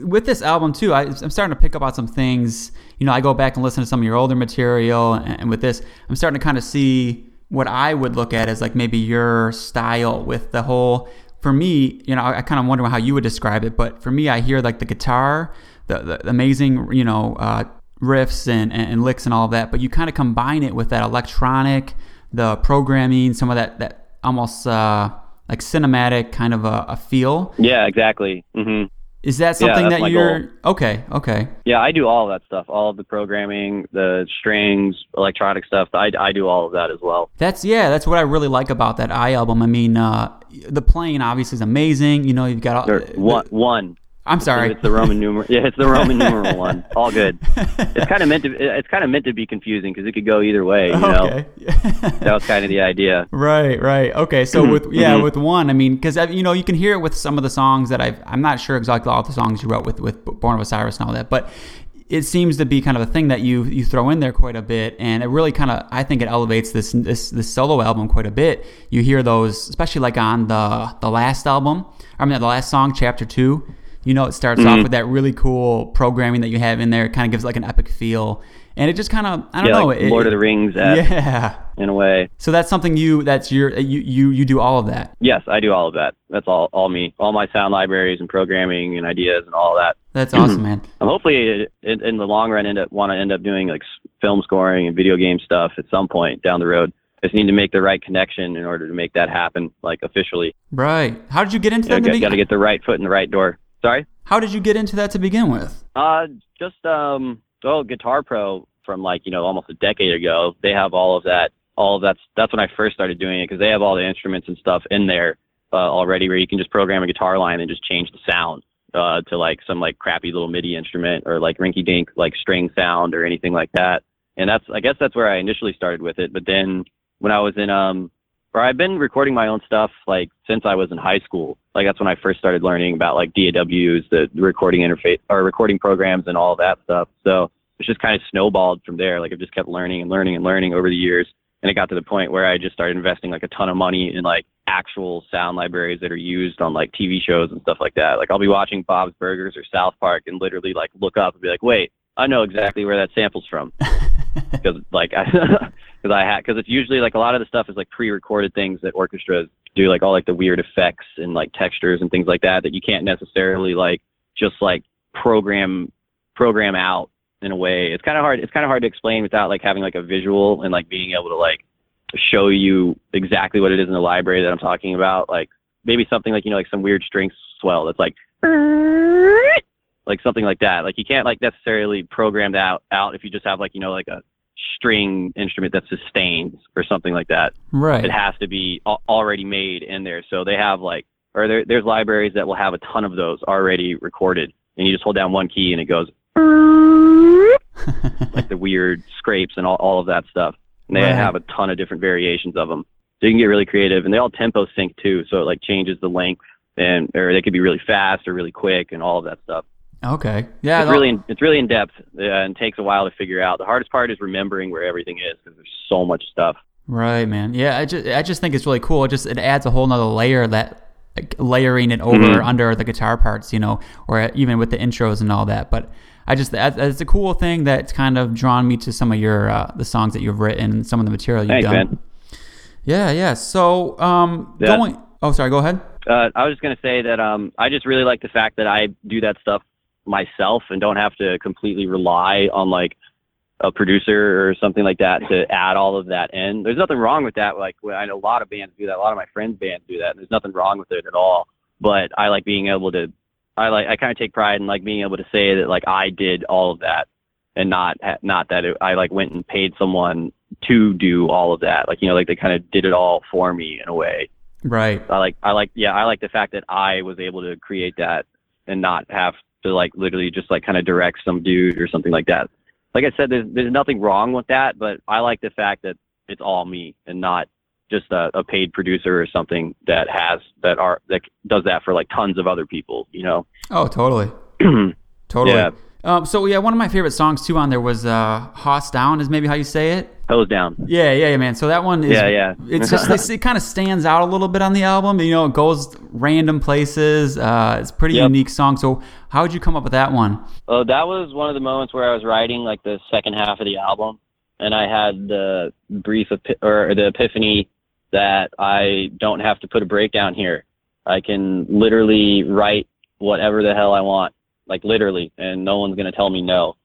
with this album too, I, I'm starting to pick up on some things. You know, I go back and listen to some of your older material, and, and with this, I'm starting to kind of see what I would look at as like maybe your style with the whole. For me, you know, I, I kind of wonder how you would describe it, but for me, I hear like the guitar, the, the amazing, you know, uh, riffs and, and, and licks and all that, but you kind of combine it with that electronic, the programming, some of that that almost uh, like cinematic kind of a, a feel. Yeah, exactly. hmm Is that something that's that you're okay? Okay, Yeah, I do all of that stuff, all of the programming, the strings, electronic stuff. I, I do all of that as well. that's yeah, that's what I really like about that I album. I mean, uh, the playing obviously is amazing. You know, you've got all, Or one, one. I'm sorry. It's the Roman numeral. Yeah, it's the Roman numeral one. All good. It's kind of meant to. It's kind of meant to be confusing because it could go either way. You know, okay. that was kind of the idea. Right, right. Okay, so Mm-hmm. with yeah, with one, I mean, because you know you can hear it with some of the songs that I've. I'm not sure exactly all the songs you wrote with with Born of Osiris and all that, but it seems to be kind of a thing that you you throw in there quite a bit, and it really kind of I think it elevates this this this solo album quite a bit. You hear those, especially like on the the last album. I mean, the last song, Chapter Two. You know, it starts Mm-hmm. off with that really cool programming that you have in there. It kind of gives like an epic feel, and it just kind of I don't Yeah, know. like it, Lord of the Rings, uh, Yeah. in a way. So that's something you that's your you you you do all of that. Yes, I do all of that. That's all all me. All my sound libraries and programming and ideas and all that. That's awesome, man. And hopefully, in, in the long run, end up want to end up doing like film scoring and video game stuff at some point down the road. I just need to make the right connection in order to make that happen, like officially. Right. How did you get into that? Got in the to get the right foot in the right door. Sorry. How did you get into that to begin with? Uh, just um, well, Guitar Pro from like you know almost a decade ago. They have all of that. All of that. That's when I first started doing it because they have all the instruments and stuff in there uh, already, where you can just program a guitar line and just change the sound uh, to like some like crappy little MIDI instrument or like rinky dink like string sound or anything like that. And that's I guess that's where I initially started with it. But then when I was in um or I've been recording my own stuff like since I was in high school. Like that's when I first started learning about like DAWs, the recording interface or recording programs and all that stuff. So it's just kind of snowballed from there. Like I've just kept learning and learning and learning over the years. And it got to the point where I just started investing like a ton of money in like actual sound libraries that are used on like TV shows and stuff like that. Like I'll be watching Bob's Burgers or South Park and literally like look up and be like, wait, I know exactly where that sample's from because like I because I had because it's usually like a lot of the stuff is like pre-recorded things that orchestras do like all like the weird effects and like textures and things like that that you can't necessarily like just like program program out in a way. It's kind of hard. It's kind of hard to explain without like having like a visual and like being able to like show you exactly what it is in the library that I'm talking about. Like maybe something like you know like some weird string swell that's like like something like that. Like you can't like necessarily program that out, out if you just have like you know like a string instrument that sustains or something like that. Right. It has to be al- already made in there. So they have like or there, there's libraries that will have a ton of those already recorded, and you just hold down one key and it goes like the weird scrapes and all, all of that stuff. And they Right. have a ton of different variations of them. So you can get really creative, and they all tempo sync too. So it like changes the length, and or they could be really fast or really quick, and all of that stuff. Okay. Yeah. it's really in, it's really in depth uh, and takes a while to figure out. The hardest part is remembering where everything is because there's so much stuff. Right, man. Yeah, I just I just think it's really cool. It just it adds a whole nother layer that like, layering it over Mhm. under the guitar parts, you know, or even with the intros and all that. But I just that, it's a cool thing that's kind of drawn me to some of your uh, the songs that you've written, and some of the material you've Thanks, done. man. Yeah, yeah. So um, Yeah. going. Oh, sorry. Go ahead. Uh, I was just gonna say that um, I just really like the fact that I do that stuff myself and don't have to completely rely on like a producer or something like that to add all of that in. There's nothing wrong with that. Like I know a lot of bands do that. A lot of my friends' bands do that. And there's nothing wrong with it at all. But I like being able to. I like. I kind of take pride in like being able to say that like I did all of that, and not not that it, I like went and paid someone to do all of that. Like you know, like they kind of did it all for me in a way. Right. I like I like yeah, I like the fact that I was able to create that and not have to like literally just like kind of direct some dude or something like that. Like I said, there's there's nothing wrong with that, but I like the fact that it's all me and not just a, a paid producer or something that has that are that does that for like tons of other people, you know. Oh, totally. totally. Yeah. Um, so yeah, one of my favorite songs too on there was uh, "Hoss Down" is maybe how you say it. Hose down. Yeah, yeah, yeah, man. So that one is Yeah, yeah. It's just it's, it kind of stands out a little bit on the album. You know, it goes random places. Uh, it's a pretty Yep. unique song. So how would you come up with that one? Oh, that was one of the moments where I was writing like the second half of the album, and I had the brief epi- or the epiphany that I don't have to put a breakdown here. I can literally write whatever the hell I want, like literally, and no one's gonna tell me no.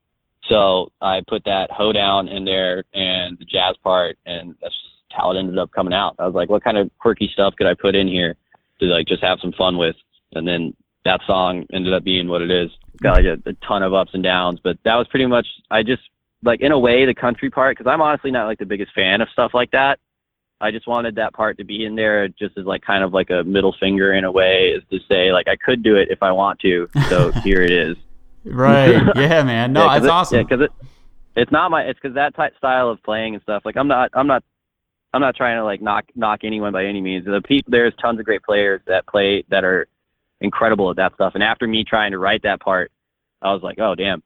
So I put that hoedown in there and the jazz part, and that's how it ended up coming out. I was like, what kind of quirky stuff could I put in here to like just have some fun with? And then that song ended up being what it is. Got like a, a ton of ups and downs, but that was pretty much I just like in a way the country part because I'm honestly not like the biggest fan of stuff like that. I just wanted that part to be in there just as like kind of like a middle finger in a way is to say like I could do it if I want to. So here it is. Right. yeah, man. No, Yeah, that's it- awesome. Yeah, because it it's not my it's because that type style of playing and stuff. Like I'm not I'm not I'm not trying to like knock knock anyone by any means. The people there's tons of great players that play that are incredible at that stuff. And after me trying to write that part, I was like, oh damn,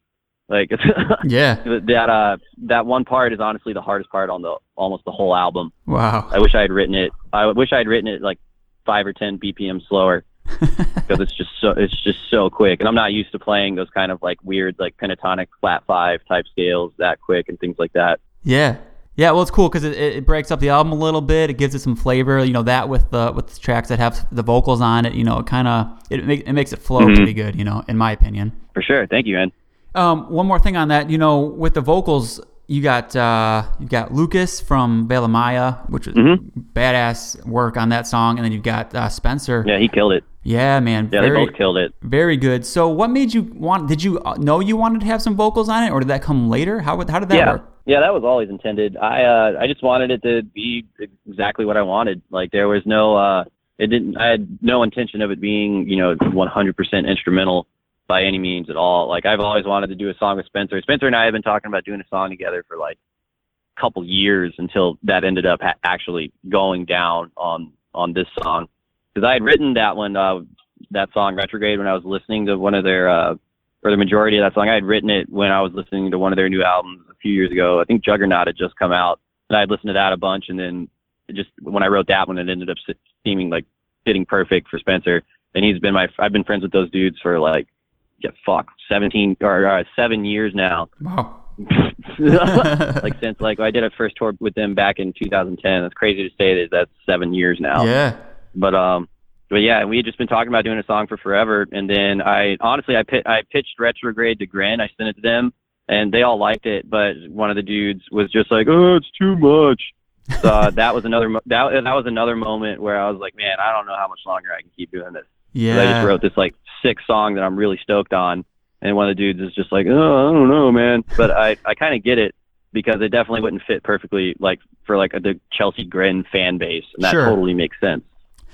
like yeah. that uh that one part is honestly the hardest part on the almost the whole album. Wow. I wish I had written it. I wish I had written it like five or ten BPM slower because it's just so it's just so quick, and I'm not used to playing those kind of like weird like pentatonic flat five type scales that quick and things like that. Yeah. Yeah, well, it's cool because it, it breaks up the album a little bit. It gives it some flavor. You know that with the with the tracks that have the vocals on it. You know, it kind of it, make, it makes it flow Mhm. pretty good. You know, in my opinion. For sure. Thank you, man. Um, one more thing on that, you know, with the vocals, you got uh, you got Lucas from Veil of Maya, which is Mhm. badass work on that song, and then you've got uh, Spencer. Yeah, he killed it. Yeah, man, Yeah, very they both killed it. very good. So, what made you want? Did you uh, know you wanted to have some vocals on it, or did that come later? How would- how did that yeah. work? Yeah, that was always intended. I uh I just wanted it to be exactly what I wanted. Like there was no uh it didn't I had no intention of it being, you know, 100% instrumental by any means at all. Like I've always wanted to do a song with Spencer. Spencer and I have been talking about doing a song together for like a couple years until that ended up ha- actually going down on on this song. Cuz I had written that one uh that song Retrograde when I was listening to one of their uh or the majority of that song. I had written it when I was listening to one of their new albums a few years ago. I think Juggernaut had just come out, and I had listened to that a bunch. And then just when I wrote that one, it ended up seeming like fitting perfect for Spencer. And he's been my I've been friends with those dudes for like yeah, fuck seventeen or uh, seven years now. Wow. like since like I did a first tour with them back in 2010. It's crazy to say that that's seven years now. Yeah. But um, but yeah, we had just been talking about doing a song for forever, and then I honestly I pit, I pitched Retrograde to Grin. I sent it to them, and they all liked it. But one of the dudes was just like, "Oh, it's too much." So uh, that was another that that was another moment where I was like, "Man, I don't know how much longer I can keep doing this." Yeah. I just wrote this like sick song that I'm really stoked on, and one of the dudes is just like, "Oh, I don't know, man." But I I kind of get it because it definitely wouldn't fit perfectly like for like a, the Chelsea Grin fan base, and that Sure. totally makes sense.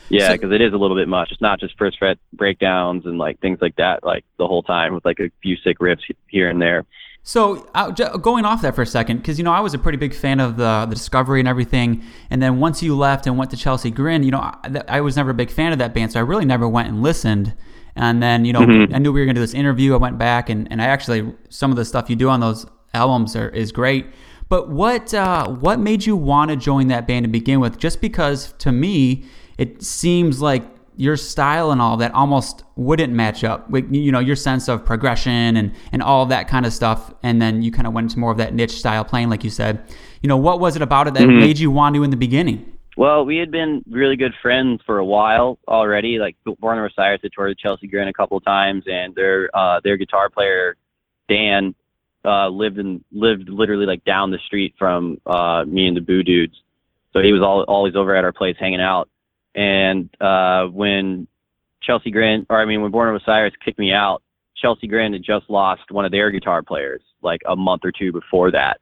Yeah, So- because it is a little bit much. It's not just first fret breakdowns and like things like that, like the whole time with like a few sick riffs here and there. So uh, j- going off that for a second, because you know I was a pretty big fan of the the Discovery and everything, and then once you left and went to Chelsea Grin, you know I, I was never a big fan of that band, so I really never went and listened. And then you know Mhm. I knew we were going to do this interview. I went back and, and I actually some of the stuff you do on those albums are, is great. But what uh, what made you want to join that band to begin with? Just because to me it seems like your style and all that almost wouldn't match up with you know your sense of progression and and all that kind of stuff and then you kind of went into more of that niche style playing like you said you know what was it about it that Mhm. made you want to in the beginning Well, we had been really good friends for a while already. Like Born of Osiris had toured with Chelsea Grin a couple of times, and their uh, their guitar player Dan uh, lived in lived literally like down the street from uh, me and the Boo Dudes. So he was all, always over at our place hanging out. And uh, when Chelsea Grin, or I mean, when Born of Osiris kicked me out, Chelsea Grin had just lost one of their guitar players like a month or two before that.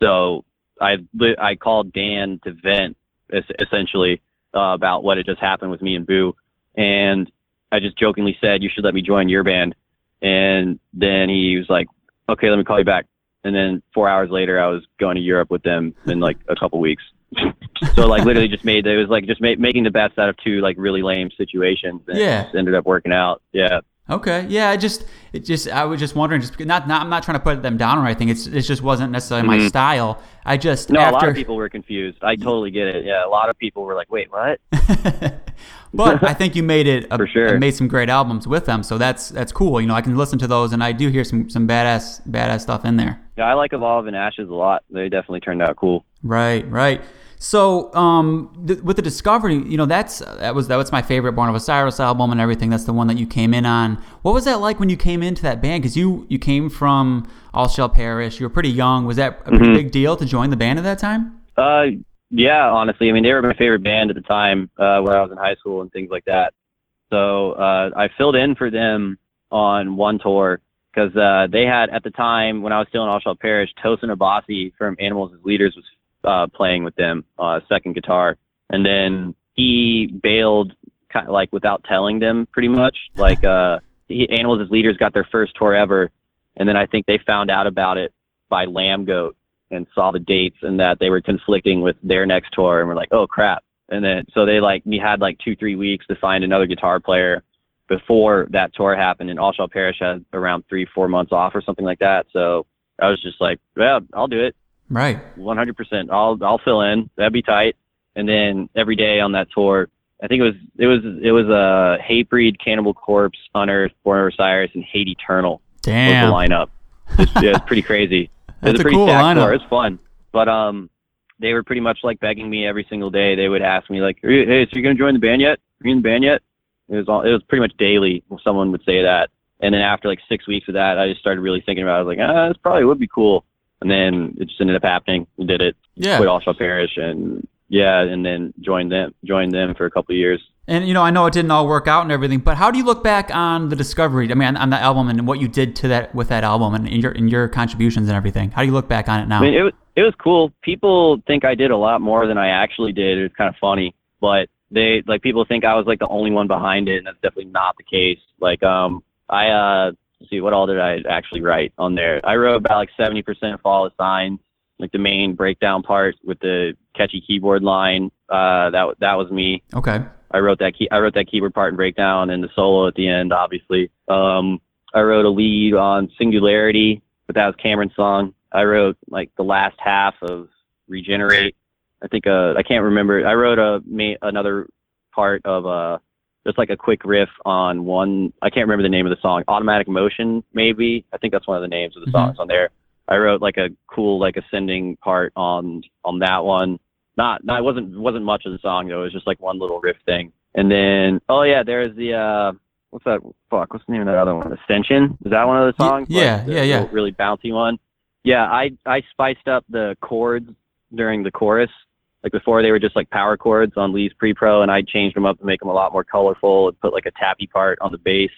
So I I called Dan to vent es- essentially uh, about what had just happened with me and Boo, and I just jokingly said you should let me join your band, and then he was like, okay, let me call you back, and then four hours later I was going to Europe with them in like a couple weeks. so like literally just made it was like just ma- making the best out of two like really lame situations. And Yeah. ended up working out. Yeah. Okay, yeah, I just it just I was just wondering, just because- not not I'm not trying to put them down or anything. It's it just wasn't necessarily my Mhm. style. I just No, after, a lot of people were confused. I totally get it. Yeah, a lot of people were like, "Wait, what?" but I think you made it a, For sure. made some great albums with them, so that's that's cool. You know, I can listen to those, and I do hear some some badass badass stuff in there. Yeah, I like Evolve and Ashes a lot. They definitely turned out cool. Right, right. So, um, th- with the Discovery, you know, that's that was that was my favorite Born of Osiris album and everything. That's the one that you came in on. What was that like when you came into that band? Because you you came from All Shall Perish. You were pretty young. Was that a pretty Mhm. big deal to join the band at that time? Uh, yeah, honestly, I mean, they were my favorite band at the time uh, when I was in high school and things like that. So uh, I filled in for them on one tour because uh, they had at the time when I was still in All Shall Perish, Tosin Abasi from Animals as Leaders was uh, playing with them, uh, second guitar, and then he bailed kind of like without telling them, pretty much. Like uh, he, Animals as Leaders got their first tour ever, and then I think they found out about it by Lambgoat and saw the dates and that they were conflicting with their next tour and were like, oh crap. And then so they like we had like two three weeks to find another guitar player before that tour happened, and All Shall Perish had around three four months off or something like that. So I was just like, well, I'll do it, Right. 100%. I'll I'll fill in. That'd be tight. And then every day on that tour, I think it was it was it was a uh, Hatebreed, Cannibal Corpse, Unearth, Born of Osiris, and Hate Eternal was Damn. the lineup. It's, yeah, it's pretty crazy. That's it's a a pretty cool stacked lineup. tour. It's fun, but um, they were pretty much like begging me every single day. They would ask me like, "Hey, hey, so you gonna join the band yet? Are you in the band yet?" It was all. It was pretty much daily. Someone would say that, and then after like six weeks of that, I just started really thinking about. it. I was like, "Ah, this probably would be cool." And then it just ended up happening. We did it. Yeah. Quit All Shall Perish, and yeah, and then joined them. Joined them for a couple of years. And you know, I know it didn't all work out and everything, but how do you look back on the discovery? I mean, on, on the album and what you did to that with that album and in your in your contributions and everything. How do you look back on it now? I mean, it was it was cool. People think I did a lot more than I actually did. It's kind of funny, but they like people think I was like the only one behind it, and that's definitely not the case. Like, um, I uh, see, what all did I actually write on there? I wrote about like seventy percent follow signs, like the main breakdown part with the catchy keyboard line. Uh, that that was me. okay. I wrote that key I wrote that keyboard part and breakdown and the solo at the end, obviously. Um, I wrote a lead on Singularity, but that was Cameron's song. I wrote like the last half of Regenerate. I think uh I can't remember. I wrote a ma- another part of uh just like a quick riff on one. I can't remember the name of the song. Automatic Motion, maybe. I think that's one of the names of the Mhm. songs on there. I wrote like a cool like ascending part on on that one. Not, not it wasn't wasn't much of the song though. It was just like one little riff thing. And then oh yeah, there's the uh what's that? Fuck, what's the name of that other one? Ascension. Is that one of the songs? yeah, Like, yeah, yeah. Really bouncy one. Yeah, I I spiced up the chords during the chorus. Like before, they were just like power chords on Lee's pre-pro, and I changed them up to make them a lot more colorful and put like a tappy part on the bass.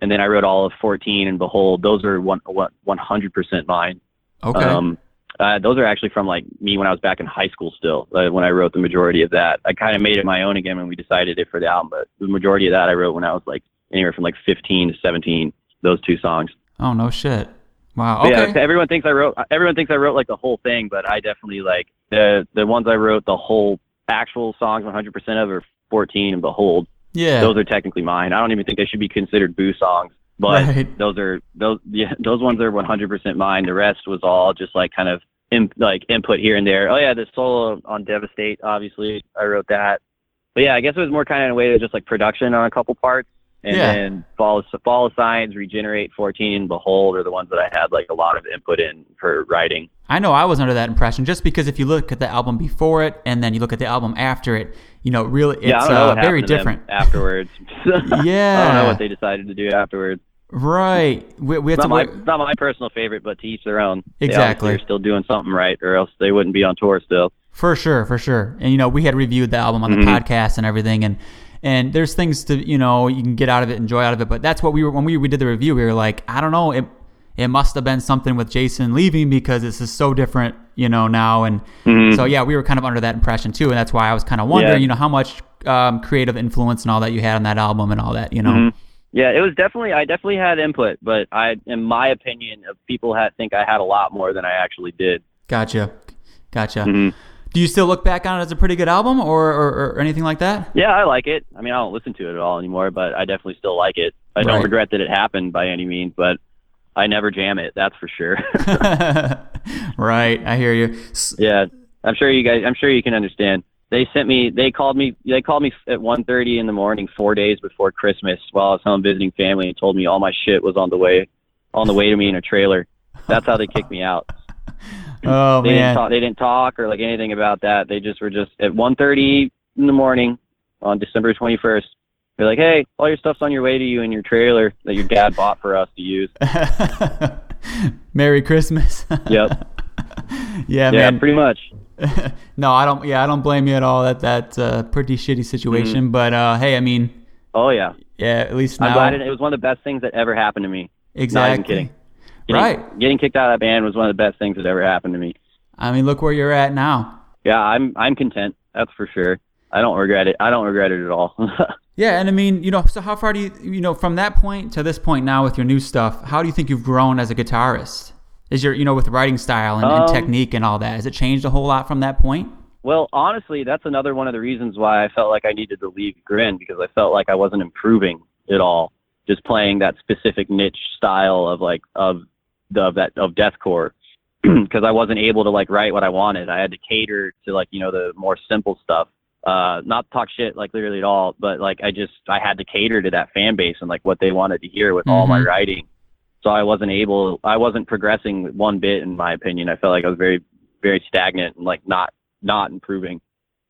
And then I wrote all of 14 and Behold. Those are one 100% mine. Okay. Um, uh, those are actually from like me when I was back in high school still, uh, when I wrote the majority of that. I kind of made it my own again when we decided it for the album, but the majority of that I wrote when I was like anywhere from like 15 to 17, those two songs. oh no shit. Wow. Okay. Yeah, everyone thinks I wrote, everyone thinks I wrote like the whole thing, but I definitely like the, the ones I wrote, the whole actual songs 100% of are 14 and Behold. yeah. Those are technically mine. I don't even think they should be considered Boo songs, but Right. those are those yeah those ones are 100% mine. The rest was all just like kind of in, like input here and there. Oh yeah, the solo on Devastate, obviously I wrote that. but yeah, I guess it was more kind of in a way of just like production on a couple parts, and Yeah. then Fall of, Fall of Signs, Regenerate, 14, and Behold are the ones that I had like a lot of input in for writing. I know I was under that impression just because if you look at the album before it and then you look at the album after it, you know, really it's yeah, uh, very happened to them different. afterwards. Yeah, I don't know what they decided to do afterwards. Right. We, we had It's to not my, not my personal favorite, but to each their own. Exactly. They are still doing something right, or else they wouldn't be on tour still. For sure, for sure. And you know, we had reviewed the album on the Mhm. podcast and everything, and and there's things to you know you can get out of it, enjoy out of it. But that's what we were when we, we did the review. We were like, I don't know, it it must have been something with Jason leaving because this is so different, you know, now. And Mhm. so yeah, we were kind of under that impression too, and that's why I was kind of wondering, Yeah. you know, how much um, creative influence and all that you had on that album and all that, you know. Mhm. Yeah, it was definitely I definitely had input, but I, in my opinion, people had think I had a lot more than I actually did. Gotcha, gotcha. Mhm. Do you still look back on it as a pretty good album, or or, or anything like that? Yeah, I like it. I mean, I don't listen to it at all anymore, but I definitely still like it. I Right. don't regret that it happened by any means, but I never jam it. That's for sure. right, I hear you. Yeah, I'm sure you guys. I'm sure you can understand. They sent me. They called me. They called me at 1:30 in the morning, four days before Christmas, while I was home visiting family, and told me all my shit was on the way, on the way to me in a trailer. That's how they kicked me out. Oh They man. didn't talk. They didn't talk or like anything about that. They just were just at 1:30 in the morning on December 21st. They're like, "Hey, all your stuff's on your way to you in your trailer that your dad bought for us to use." Merry Christmas. Yep. yeah, yeah, man. pretty much. no, I don't. Yeah, I don't blame you at all. That that's a pretty shitty situation. But uh, hey, I mean, Oh yeah. yeah, at least now. I'm glad it, it was one of the best things that ever happened to me. exactly. Not even kidding. Getting, Right. Getting kicked out of that band was one of the best things that ever happened to me. I mean, look where you're at now. Yeah, I'm I'm content. That's for sure. I don't regret it. I don't regret it at all. Yeah, and I mean, you know, so how far do you, you know, from that point to this point now with your new stuff? How do you think you've grown as a guitarist? Is your, you know, with writing style and, and Um, technique and all that, has it changed a whole lot from that point? well, honestly, that's another one of the reasons why I felt like I needed to leave Grin because I felt like I wasn't improving at all. Just playing that specific niche style of like of of that of deathcore because I wasn't able to like write what I wanted. I had to cater to like you know the more simple stuff. Uh, not talk shit like literally at all, but like I just I had to cater to that fan base and like what they wanted to hear with all my Mhm. writing. So I wasn't able, I wasn't progressing one bit in my opinion. I felt like I was very, very stagnant and like not not improving.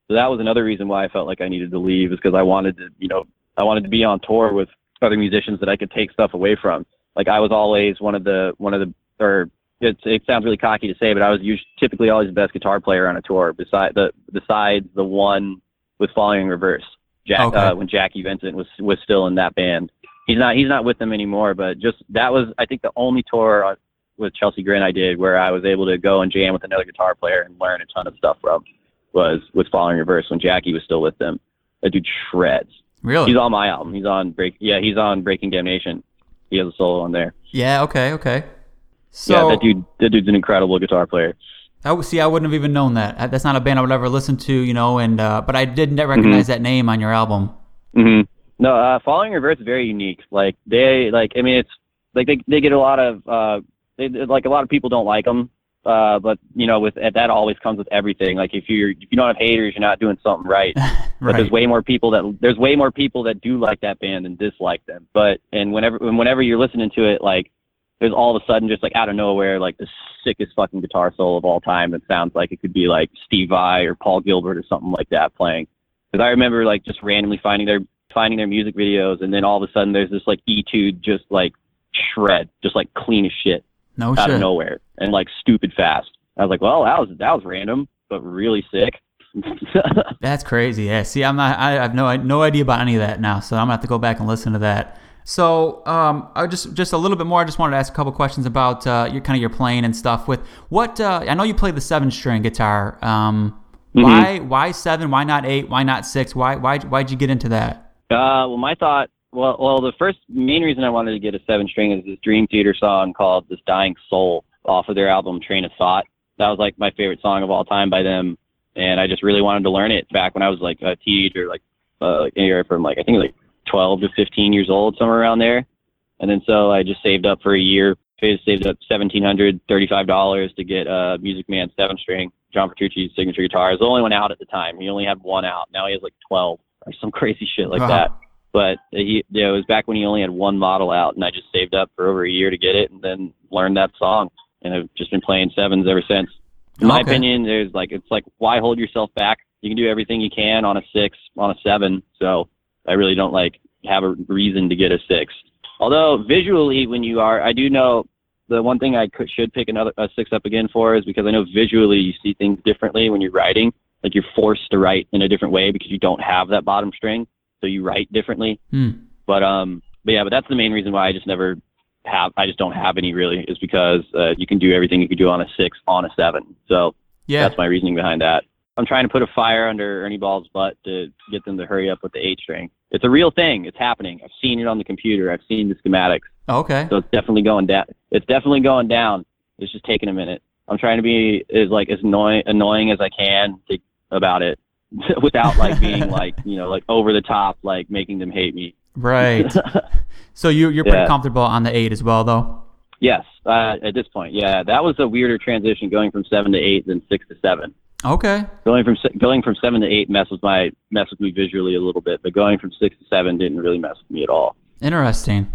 So that was another reason why I felt like I needed to leave is because I wanted to, you know, I wanted to be on tour with other musicians that I could take stuff away from. Like I was always one of the one of the or it, it sounds really cocky to say, but I was usually, typically always the best guitar player on a tour. Beside the besides the one with Falling in Reverse, Jack Okay. uh, when Jacky Vincent was was still in that band. He's not he's not with them anymore, but just that was I think the only tour on, with Chelsea Grin I did where I was able to go and jam with another guitar player and learn a ton of stuff from was with Falling in Reverse when Jackie was still with them. That dude shreds. Really? He's on my album. He's on break. Yeah, he's on Breaking Damnation. He has a solo on there. yeah. Okay. Okay. So yeah, that dude. That dude's an incredible guitar player. I see. I wouldn't have even known that. Uh, That's not a band I would ever listen to, you know. And uh, but I did not recognize that name on your album. hmm No, uh, in Reverse is very unique. Like they, like I mean, it's like they they get a lot of uh, they like a lot of people don't like them. Uh, but you know, with that always comes with everything. Like if you're if you don't have haters, you're not doing something right. But right. there's way more people that there's way more people that do like that band and dislike them. But and whenever and whenever you're listening to it, like there's all of a sudden just like out of nowhere like the sickest fucking guitar solo of all time that sounds like it could be like Steve Vai or Paul Gilbert or something like that playing. Because I remember like just randomly finding their finding their music videos and then all of a sudden there's this like etude just like shred, just like clean as shit no out shit. of nowhere and like stupid fast. I was like, well, that was that was random, but really sick. That's crazy. Yeah. See, I'm not. I have no no idea about any of that now, so I'm gonna have to go back and listen to that. So, um, I just just a little bit more. I just wanted to ask a couple questions about uh, your kind of your playing and stuff. With what uh, I know, you play the seven string guitar. Um, Mhm. Why why seven? Why not eight? Why not six? Why why why'd you get into that? Uh, well, my thought, well, well, the first main reason I wanted to get a seven string is this Dream Theater song called "This Dying Soul" off of their album Train of Thought. That was like my favorite song of all time by them, and I just really wanted to learn it back when I was like a teenager, like uh, like anywhere from like I think like 12 to 15 years old, somewhere around there. And then so I just saved up for a year, saved up seventeen hundred thirty-five dollars to get a Music Man seven string, John Petrucci's signature guitar. It was the only one out at the time. He only had one out. Now he has like 12 or some crazy shit like Wow. that. But he, yeah, it was back when he only had one model out, and I just saved up for over a year to get it, and then learned that song, and I've just been playing sevens ever since. In my Okay. opinion, there's like it's like why hold yourself back? You can do everything you can on a six, on a seven. So I really don't like have a reason to get a six. Although visually, when you are, I do know the one thing I could, should pick another a six up again for is because I know visually you see things differently when you're writing. Like you're forced to write in a different way because you don't have that bottom string, so you write differently. Hmm. But um, but yeah, but that's the main reason why I just never have. I just don't have any really is because uh, you can do everything you can do on a six on a seven. So Yeah. that's my reasoning behind that. I'm trying to put a fire under Ernie Ball's butt to get them to hurry up with the eight string. It's a real thing. It's happening. I've seen it on the computer. I've seen the schematics. Okay. So it's definitely going down. It's definitely going down. It's just taking a minute. I'm trying to be as like as annoying annoying as I can to, about it, without like being like you know like over the top, like making them hate me. Right. so you you're pretty Yeah. comfortable on the eight as well, though. Yes, uh, at this point, yeah, that was a weirder transition going from seven to eight than six to seven. Okay. Going from going from seven to eight messes with my mess with me visually a little bit, but going from six to seven didn't really mess with me at all. Interesting.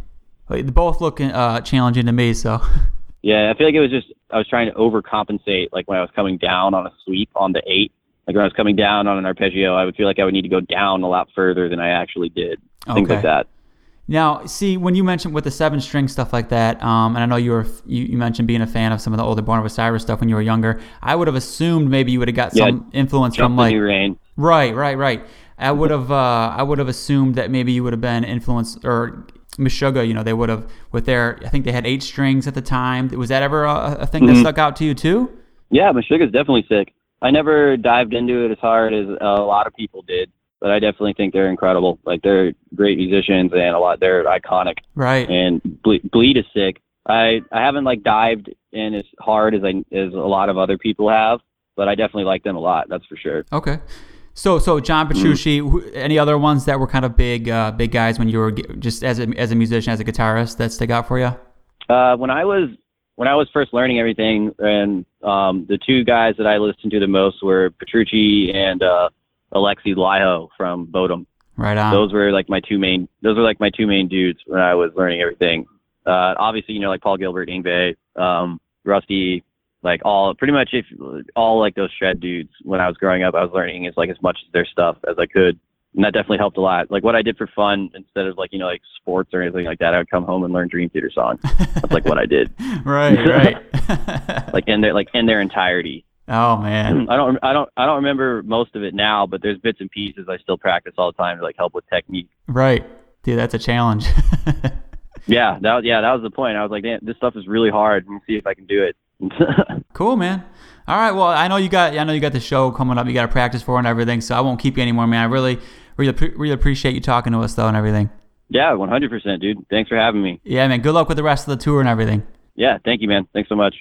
They both look uh, challenging to me, so Yeah, I feel like it was just I was trying to overcompensate. Like when I was coming down on a sweep on the eight, like when I was coming down on an arpeggio, I would feel like I would need to go down a lot further than I actually did. Things Okay. like that. Now, see, when you mentioned with the seven string stuff like that, um, and I know you were you, you mentioned being a fan of some of the older Born of Osiris stuff when you were younger. I would have assumed maybe you would have got Yeah, some influence from like rain. right, right, right. I would have uh, I would have assumed that maybe you would have been influenced or Meshuggah, you know, they would have with their I think they had eight strings at the time. Was that ever a, a thing that Mhm. stuck out to you too? Yeah, Meshuggah's definitely sick. I never dived into it as hard as a lot of people did, but I definitely think they're incredible. Like they're great musicians and a lot. They're iconic. Right. and Ble- Bleed is sick. I I haven't like dived in as hard as I as a lot of other people have, but I definitely like them a lot. That's for sure. Okay. So, so John Petrucci, who, any other ones that were kind of big, uh, big guys when you were g- just as a, as a musician, as a guitarist that stick out for you? Uh, when I was when I was first learning everything, and um, the two guys that I listened to the most were Petrucci and uh, Alexi Laiho from Bodom. Right on. those were like my two main those were like my two main dudes when I was learning everything. Uh, obviously, you know, like Paul Gilbert, Yngwie, um, Rusty, like all pretty much if all like those shred dudes when I was growing up, I was learning as like as much of their stuff as I could. And that definitely helped a lot. Like what I did for fun instead of like, you know, like sports or anything like that, I would come home and learn Dream Theater songs. That's like what I did. right, right. Like in their like in their entirety. Oh man. I don't I don't I don't remember most of it now, but there's bits and pieces I still practice all the time to like help with technique. Right, dude, that's a challenge. Yeah, that was, yeah, that was the point. I was like, this stuff is really hard. Let me see if I can do it. cool, man. All right. Well, I know you got I know you got the show coming up. You got to practice for and everything. So I won't keep you anymore, man. I really, really, really appreciate you talking to us though and everything. yeah, 100%, dude. Thanks for having me. Yeah, man. Good luck with the rest of the tour and everything. Yeah, thank you, man. Thanks so much.